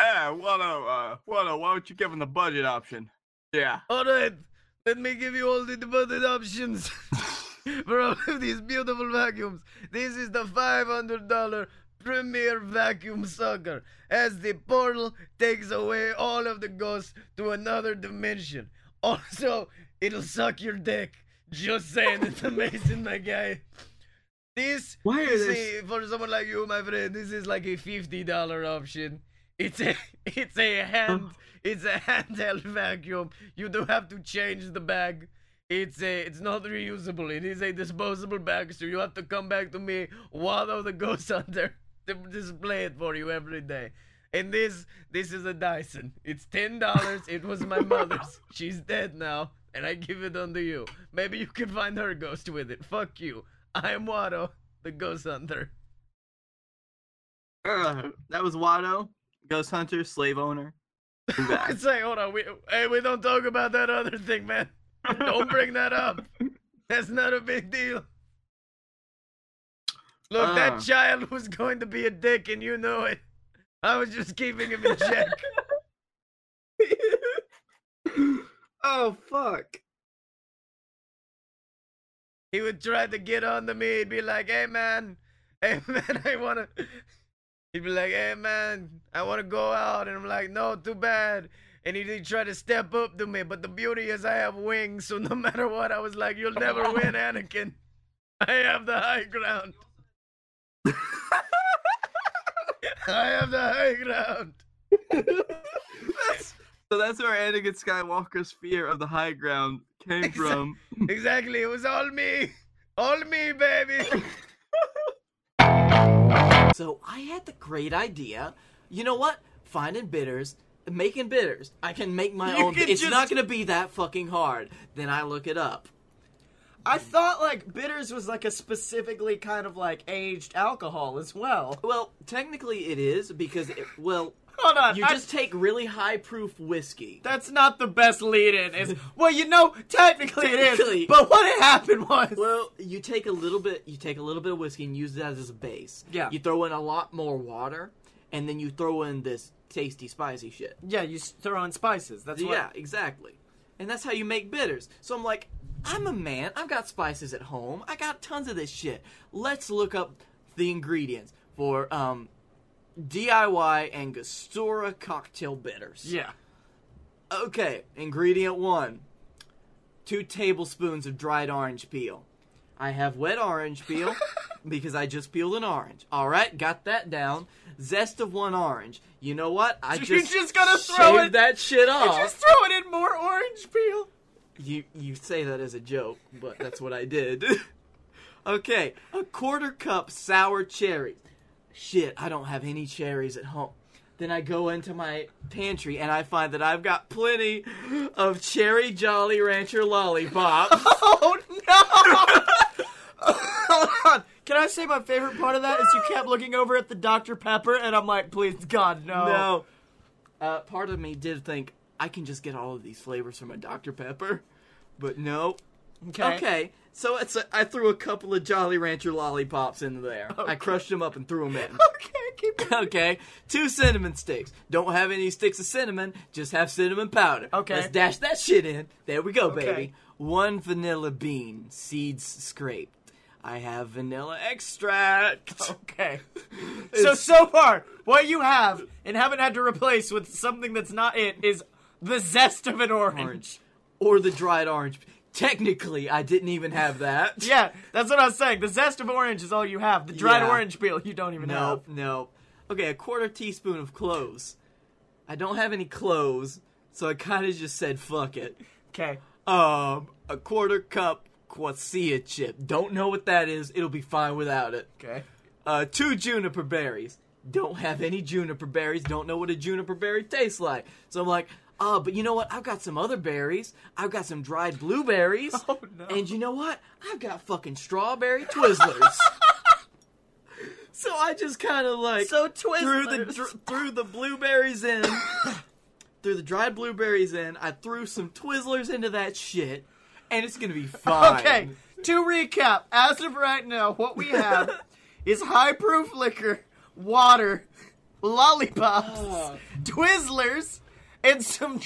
Hey, Watto, uh, Watto, why don't you give him the budget option? Yeah. All right, let me give you all the budget options for all of these beautiful vacuums. This is the $500 premier vacuum sucker, as the portal takes away all of the ghosts to another dimension. Also, it'll suck your dick. Just saying, it's amazing, my guy. This, Why there see, for someone like you, my friend, this is like a fifty dollar option. It's a, it's a hand, it's a handheld vacuum. You don't have to change the bag. It's a, it's not reusable. It is a disposable bag, so you have to come back to me, Watto the Ghost Hunter, display it for you every day. And this, this is a Dyson. It's ten dollars. It was my mother's. She's dead now, and I give it unto you. Maybe you can find her ghost with it. Fuck you. I am Watto, the Ghost Hunter. Uh, that was Watto, ghost hunter, slave owner. I'm. It's like, hold on, we, hey, we don't talk about that other thing, man. Don't bring that up. That's not a big deal. Look, Ah. that child was going to be a dick, and you know it. I was just keeping him in check. oh fuck. he would try to get on to me. He'd be like, "Hey man, hey man, I wanna." He'd be like, "Hey man, I wanna go out," and I'm like, "No, too bad." And he'd try to step up to me, but the beauty is I have wings, so no matter what, I was like, "You'll never win, Anakin. I have the high ground. I have the high ground." That's, so that's where Anakin Skywalker's fear of the high ground came Exa- from. Exactly, it was all me, all me, baby. So I had the great idea. You know what? Finding bitters, making bitters. I can make my You own. can It's just- not gonna be that fucking hard. Then I look it up. I thought like bitters was like a specifically kind of like aged alcohol as well. Well, technically it is because it, well, Hold on, you I- just take really high proof whiskey. That's not the best lead in. Is well, you know, technically, it Technically. is. But what happened was Well, you take a little bit. You take a little bit of whiskey and use that as a base. Yeah. You throw in a lot more water, and then you throw in this tasty, spicy shit. Yeah, you throw in spices. That's what... yeah, exactly. And that's how you make bitters. So I'm like, I'm a man. I've got spices at home. I got tons of this shit. Let's look up the ingredients for um, DIY Angostura cocktail bitters. Yeah. Okay, ingredient one two tablespoons of dried orange peel. I have wet orange peel because I just peeled an orange. All right, got that down. Zest of one orange. You know what? I You just just gotta throw it- that shit off. Just throw it in more orange peel. You you say that as a joke, but that's what I did. okay, a quarter cup sour cherry. Shit, I don't have any cherries at home. Then I go into my pantry and I find that I've got plenty of cherry Jolly Rancher lollipops. Oh no! Can I say my favorite part of that is you kept looking over at the Dr. Pepper, and I'm like, please, God, no. no. Uh, part of me did think I can just get all of these flavors from a Dr. Pepper, but no. Okay. Okay, so it's a, I threw a couple of Jolly Rancher lollipops into there. I crushed them up and threw them in. Okay, keep going. okay, two cinnamon sticks. Don't have any sticks of cinnamon, just have cinnamon powder. Okay. Let's dash that shit in. There we go, Okay. baby. One vanilla bean, seeds scraped. I have vanilla extract. Okay. So so far, what you have and haven't had to replace with something that's not it is the zest of an orange. Orange. Or the dried orange. Technically, I didn't even have that. Yeah, that's what I was saying. The zest of orange is all you have. The dried Yeah. orange peel you don't even have. Nope, nope. Okay, a quarter teaspoon of cloves. I don't have any cloves, so I kind of just said fuck it. Okay. Um, a quarter cup quassia chip. Don't know what that is. It'll be fine without it. Okay. Uh, two juniper berries. Don't have any juniper berries. Don't know what a juniper berry tastes like. So I'm like, oh, but you know what? I've got some other berries. I've got some dried blueberries. Oh, no. And you know what? I've got fucking strawberry Twizzlers. so I just kind of like So threw the dr- threw the blueberries in, threw the dried blueberries in. I threw some Twizzlers into that shit, and it's gonna be fine. Okay. To recap, as of right now, what we have is high proof liquor, water, lollipops, Oh. Twizzlers, and some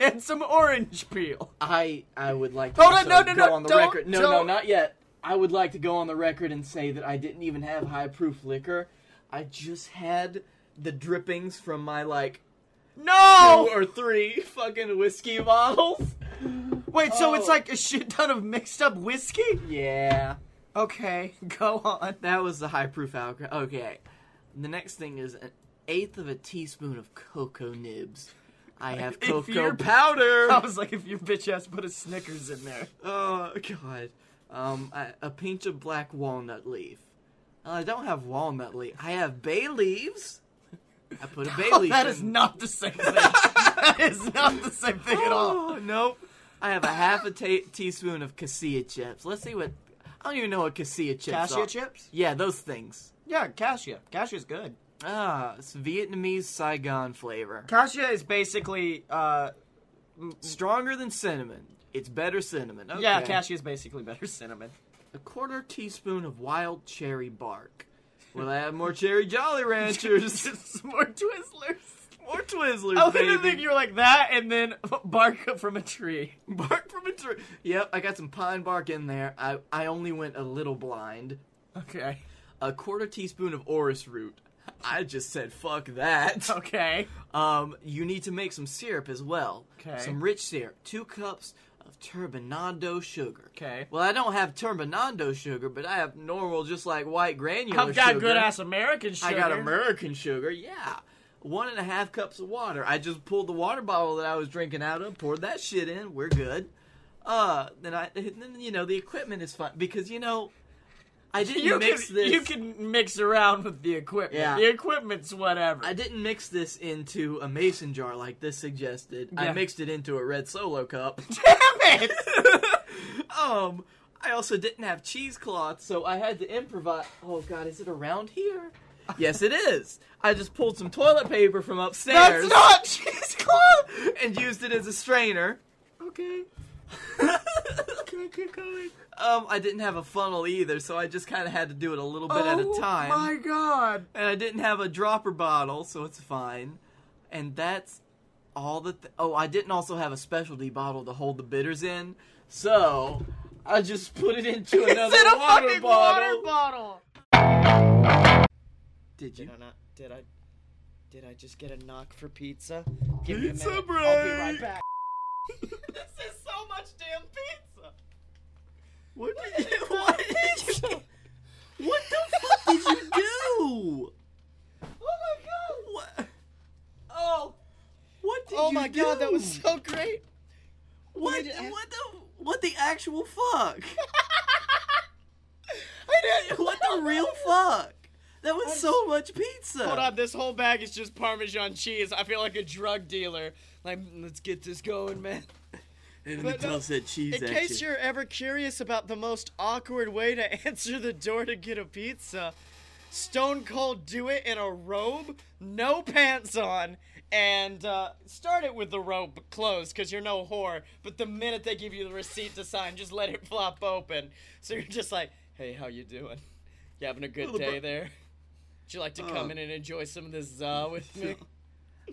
and some orange peel. I I would like to Hold on, also no, no, go no, on the don't- record. No, no, don't. not yet. I would like to go on the record and say that I didn't even have high proof liquor. I just had the drippings from my like No! two or three fucking whiskey bottles. Wait, so it's Oh. like a shit ton of mixed up whiskey? Yeah. Okay, go on. That was the high proof alcohol. Okay. The next thing is an eighth of a teaspoon of cocoa nibs. I have cocoa powder. I was like, if your bitch ass put a Snickers in there. Oh god. Um, I, a pinch of black walnut leaf. Uh, I don't have walnut leaf. I have bay leaves. I put a bay Oh, leaf. that in. is not the same thing. that is not the same thing at all. Oh, nope. I have a half a ta- teaspoon of cassia chips. Let's see what. I don't even know what cassia chips are. Cassia are. chips? Yeah, those things. Yeah, cassia. Cassia's good. Ah, it's Vietnamese Saigon flavor. Cassia is basically, uh, Stronger than cinnamon. It's better cinnamon. Okay. yeah, cassia is basically better cinnamon. A quarter teaspoon of wild cherry bark. Will I have more cherry Jolly Ranchers? More Twizzlers. more Twizzlers, I was gonna think you were like that, and then bark from a tree. bark from a tree. Yep, I got some pine bark in there. I I only went a little blind. Okay. A quarter teaspoon of orris root. I just said fuck that. Okay. Um, you need to make some syrup as well. Okay. Some rich syrup. Two cups of turbinado sugar. Okay. Well, I don't have turbinado sugar, but I have normal, just like white granular I've got sugar. good ass American sugar. I got American sugar, yeah. One and a half cups of water. I just pulled the water bottle that I was drinking out of, poured that shit in. We're good. Uh, then I, then you know, the equipment is fine because you know, I didn't You mix can, this. you can mix around with the equipment. Yeah. The equipment's whatever. I didn't mix this into a mason jar like this suggested. I mixed it into a red solo cup. Damn it! um, I also didn't have cheesecloth, so I had to improvise. Oh God, is it around here? Yes, it is. I just pulled some toilet paper from upstairs That's not cheesecloth! and used it as a strainer. Okay. Okay, keep going. Um, I didn't have a funnel either, so I just kind of had to do it a little bit at a time. Oh my god. And I didn't have a dropper bottle, so it's fine. And that's all the. Th- oh, I didn't also have a specialty bottle to hold the bitters in, so I just put it into another It's in a water fucking bottle. water bottle. Did Did you? I not? Did I? Did I just get a knock for pizza? Give me a Pizza minute. break. I'll be right back. this is so much damn pizza. What did you? What did you? What the fuck did you do? Oh my god. What? Oh, what did you do? Oh you my do? god, that was so great. What? What I- What the? What the actual fuck? I didn't. what the real fuck? That was so much pizza. Hold on, this whole bag is just Parmesan cheese. I feel like a drug dealer. Like, let's get this going, man. And But no, cheese In case you're ever curious about the most awkward way to answer the door to get a pizza, Stone Cold do it in a robe, no pants on, and uh, start it with the robe closed because you're no whore. But the minute they give you the receipt to sign, just let it flop open. So you're just like, hey, how you doing? You having a good day there? Would you like to come Uh, in and enjoy some of this za with me?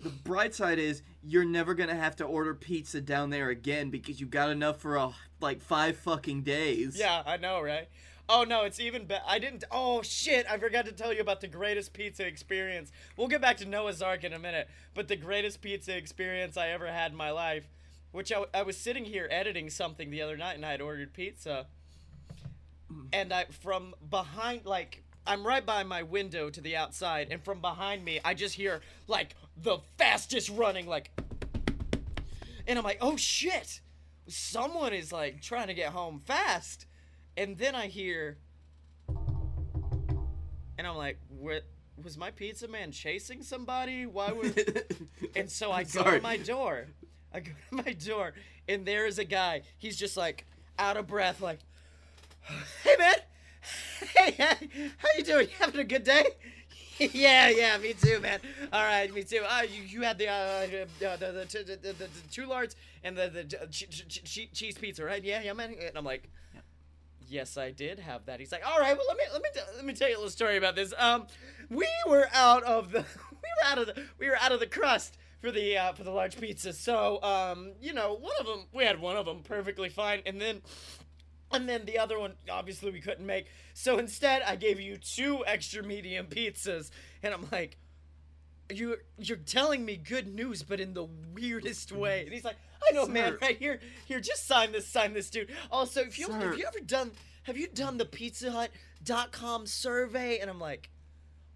The bright side is you're never gonna have to order pizza down there again because you got enough for a, like five fucking days. Yeah, I know, right? Oh no, it's even better. I didn't. Oh shit! I forgot to tell you about the greatest pizza experience. We'll get back to Noah's Ark in a minute, but the greatest pizza experience I ever had in my life, which I, I was sitting here editing something the other night and I had ordered pizza, and I from behind like. I'm right by my window to the outside, and from behind me, I just hear like the fastest running, like, and I'm like, oh shit, someone is like trying to get home fast. And then I hear, and I'm like, what? Was my pizza man chasing somebody? Why would? and so I go to my door. I go to my door, and there is a guy. He's just like out of breath, like, "Hey man, hey, how you doing? You having a good day?" yeah, yeah, me too, man. All right, me too. Uh, you, you had the uh, uh, the, the, the, the, two lards and the the che- che- che- cheese pizza, right? Yeah, yeah, man. And I'm like, yes, I did have that. He's like, all right, well, let me let me let me tell you a little story about this. Um, we were out of the we were out of the we were out of the crust for the uh, for the large pizza. So um, you know, one of them we had one of them perfectly fine, and then and then the other one, obviously, we couldn't make. So instead, I gave you two extra medium pizzas, and I'm like, "You, you're telling me good news, but in the weirdest way." And he's like, "I know, man. Right here, here, just sign this, sign this, dude." Also, if you Sir. have you ever done have you done the Pizza Hut.com survey? And I'm like,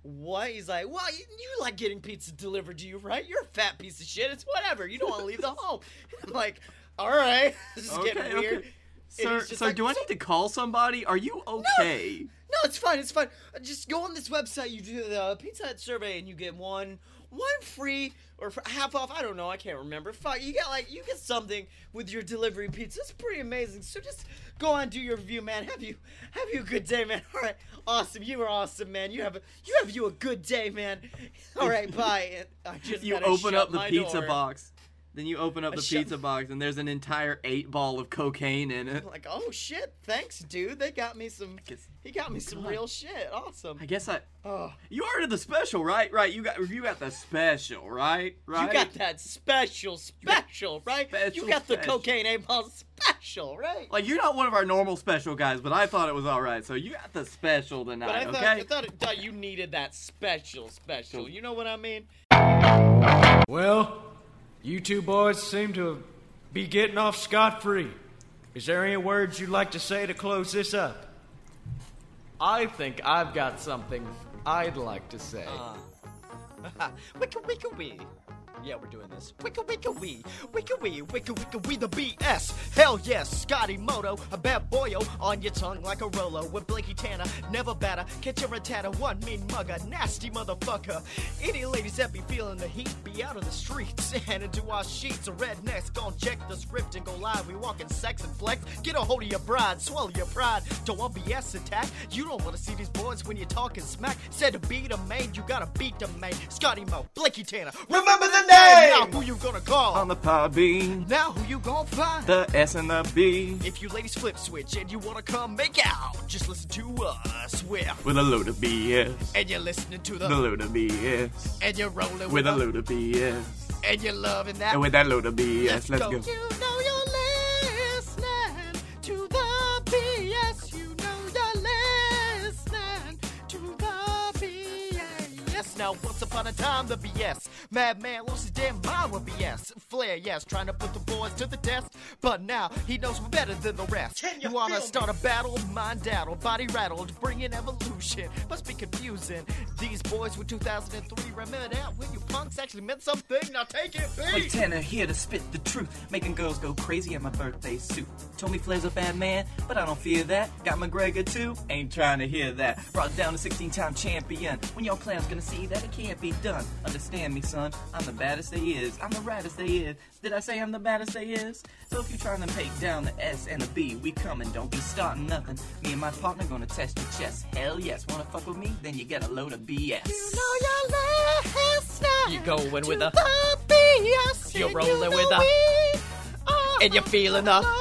what? He's like, well, you, you like getting pizza delivered to you, right? You're a fat piece of shit. It's whatever. You don't want to leave the home. I'm like, all right, this is Okay, getting weird. okay. Sir, sir, like, do I need to call somebody? Are you okay? No, it's fine. It's fine. Uh, Just go on this website. You do the Pizza Hut survey, and you get one one free or half off. I don't know. I can't remember. Fuck, you get like you get something with your delivery pizza. It's pretty amazing. So just go on, do your review, man. Have you have you a good day, man. All right, awesome. You are awesome, man. You have a, you have you a good day, man. All right, bye. And I just you open up the pizza door. box. Then you open up the shut- pizza box, and there's an entire eight ball of cocaine in it. I'm like, oh shit, thanks, dude. They got me some. guess- He got me some real shit. Awesome. I guess I. Oh. You ordered the special, right? Right. You got you got the special, right? Right. You got that special, special, right? special, you got the special. cocaine eight ball special, right? Like you're not one of our normal special guys, but I thought it was all right. So you got the special tonight, but I thought, okay? I thought, it, thought you needed that special, special. You know what I mean? Well, you two boys seem to be getting off scot free. Is there any words you'd like to say to close this up? I think I've got something I'd like to say. Uh, wicka wicka wee. Yeah, we're doing this. Wicka wicka wee. Wicka wee. Wicka wicka wee. The BS. Hell yes. Scotty Moto. A bad boyo. On your tongue like a Rolo. With Blakey Tanner. Never batter. Catch a ratata. One mean mugger. Nasty motherfucker. Any ladies that be feeling the heat be out of the streets and into our sheets. A rednecks gon' check the script and go live. We walking sex and flex. Get a hold of your bride. Swallow your pride. Don't want BS attack. You don't want to see these boys when you're talking smack. Said to beat the main. You gotta beat the main. Scotty Mo. Blakey Tanner. Remember the name. Now who you gonna call? On the Podbean, now who you gonna find? the S and the B, if you ladies flip switch and you wanna come make out, just listen to us. We're with a load of BS. and you're listening to the, The load of BS. and you're rolling with, With a load of BS. and you're loving that. And with that load of BS, let's, let's go. go. You know Now, once upon a time, the BS. Madman lost his damn mind with BS. Flair, yes, trying to put the boys to the test. But now he knows we're better than the rest. you, wanna start a battle? Mind daddled, body rattled, bring in evolution. Must be confusing. These boys were 2003. Remember that when you punks actually meant something? Now take it, Like beat. Tanner here to spit the truth, making girls go crazy in my birthday suit. Told me Flair's a bad man, but I don't fear that. Got McGregor too, ain't trying to hear that. Brought down a 16 time champion. When your plan's gonna see that it can't be done. Understand me, son, I'm the baddest they is. I'm the raddest they is. Did I say I'm the baddest they is? So if you're trying to take down the S and the B, we coming, don't be starting nothing. Me and my partner gonna test your chest. Hell yes, wanna fuck with me? Then you get a load of BS. You going with to a- the BS, You're and rolling you with know a- we and you're feeling the- a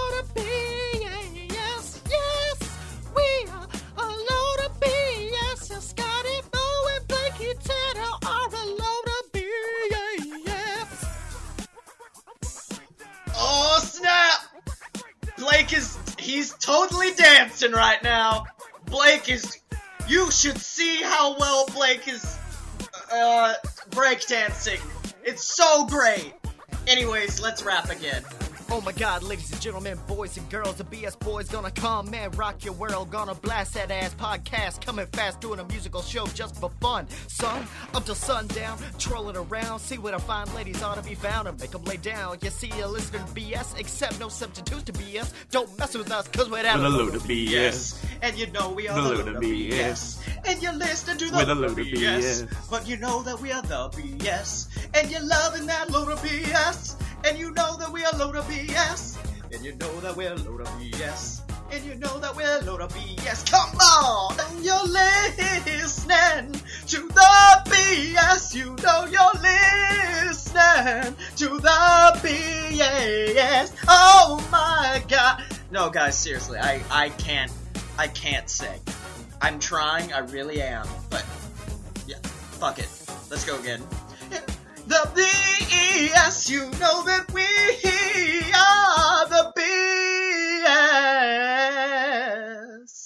totally dancing right now. Blake is you should see how well Blake is uh breakdancing. It's so great. Anyways, let's rap again. Oh my god, ladies and gentlemen, boys and girls, the BS boys gonna come and rock your world. Gonna blast that ass podcast, coming fast, doing a musical show just for fun. Son, up till sundown, trolling around, see where the fine ladies ought to be found and make them lay down. You see, you're listening to BS, except no substitutes to BS. Don't mess with us, cause we're that With a load of BS. And you know we are The load load of of BS. BS. And you're listening to the a load of BS. But you know that we are the BS. And you're loving that load of BS. And you know that we are a load of BS. And you know that we're a load of BS. And you know that we're a load of BS. Come on! And you're listening to the BS. You know you're listening to the BS. Oh my god. No, guys, seriously, I, I can't, I can't sing. I'm trying, I really am, but yeah, fuck it. Let's go again the BS. You know that we are the BS.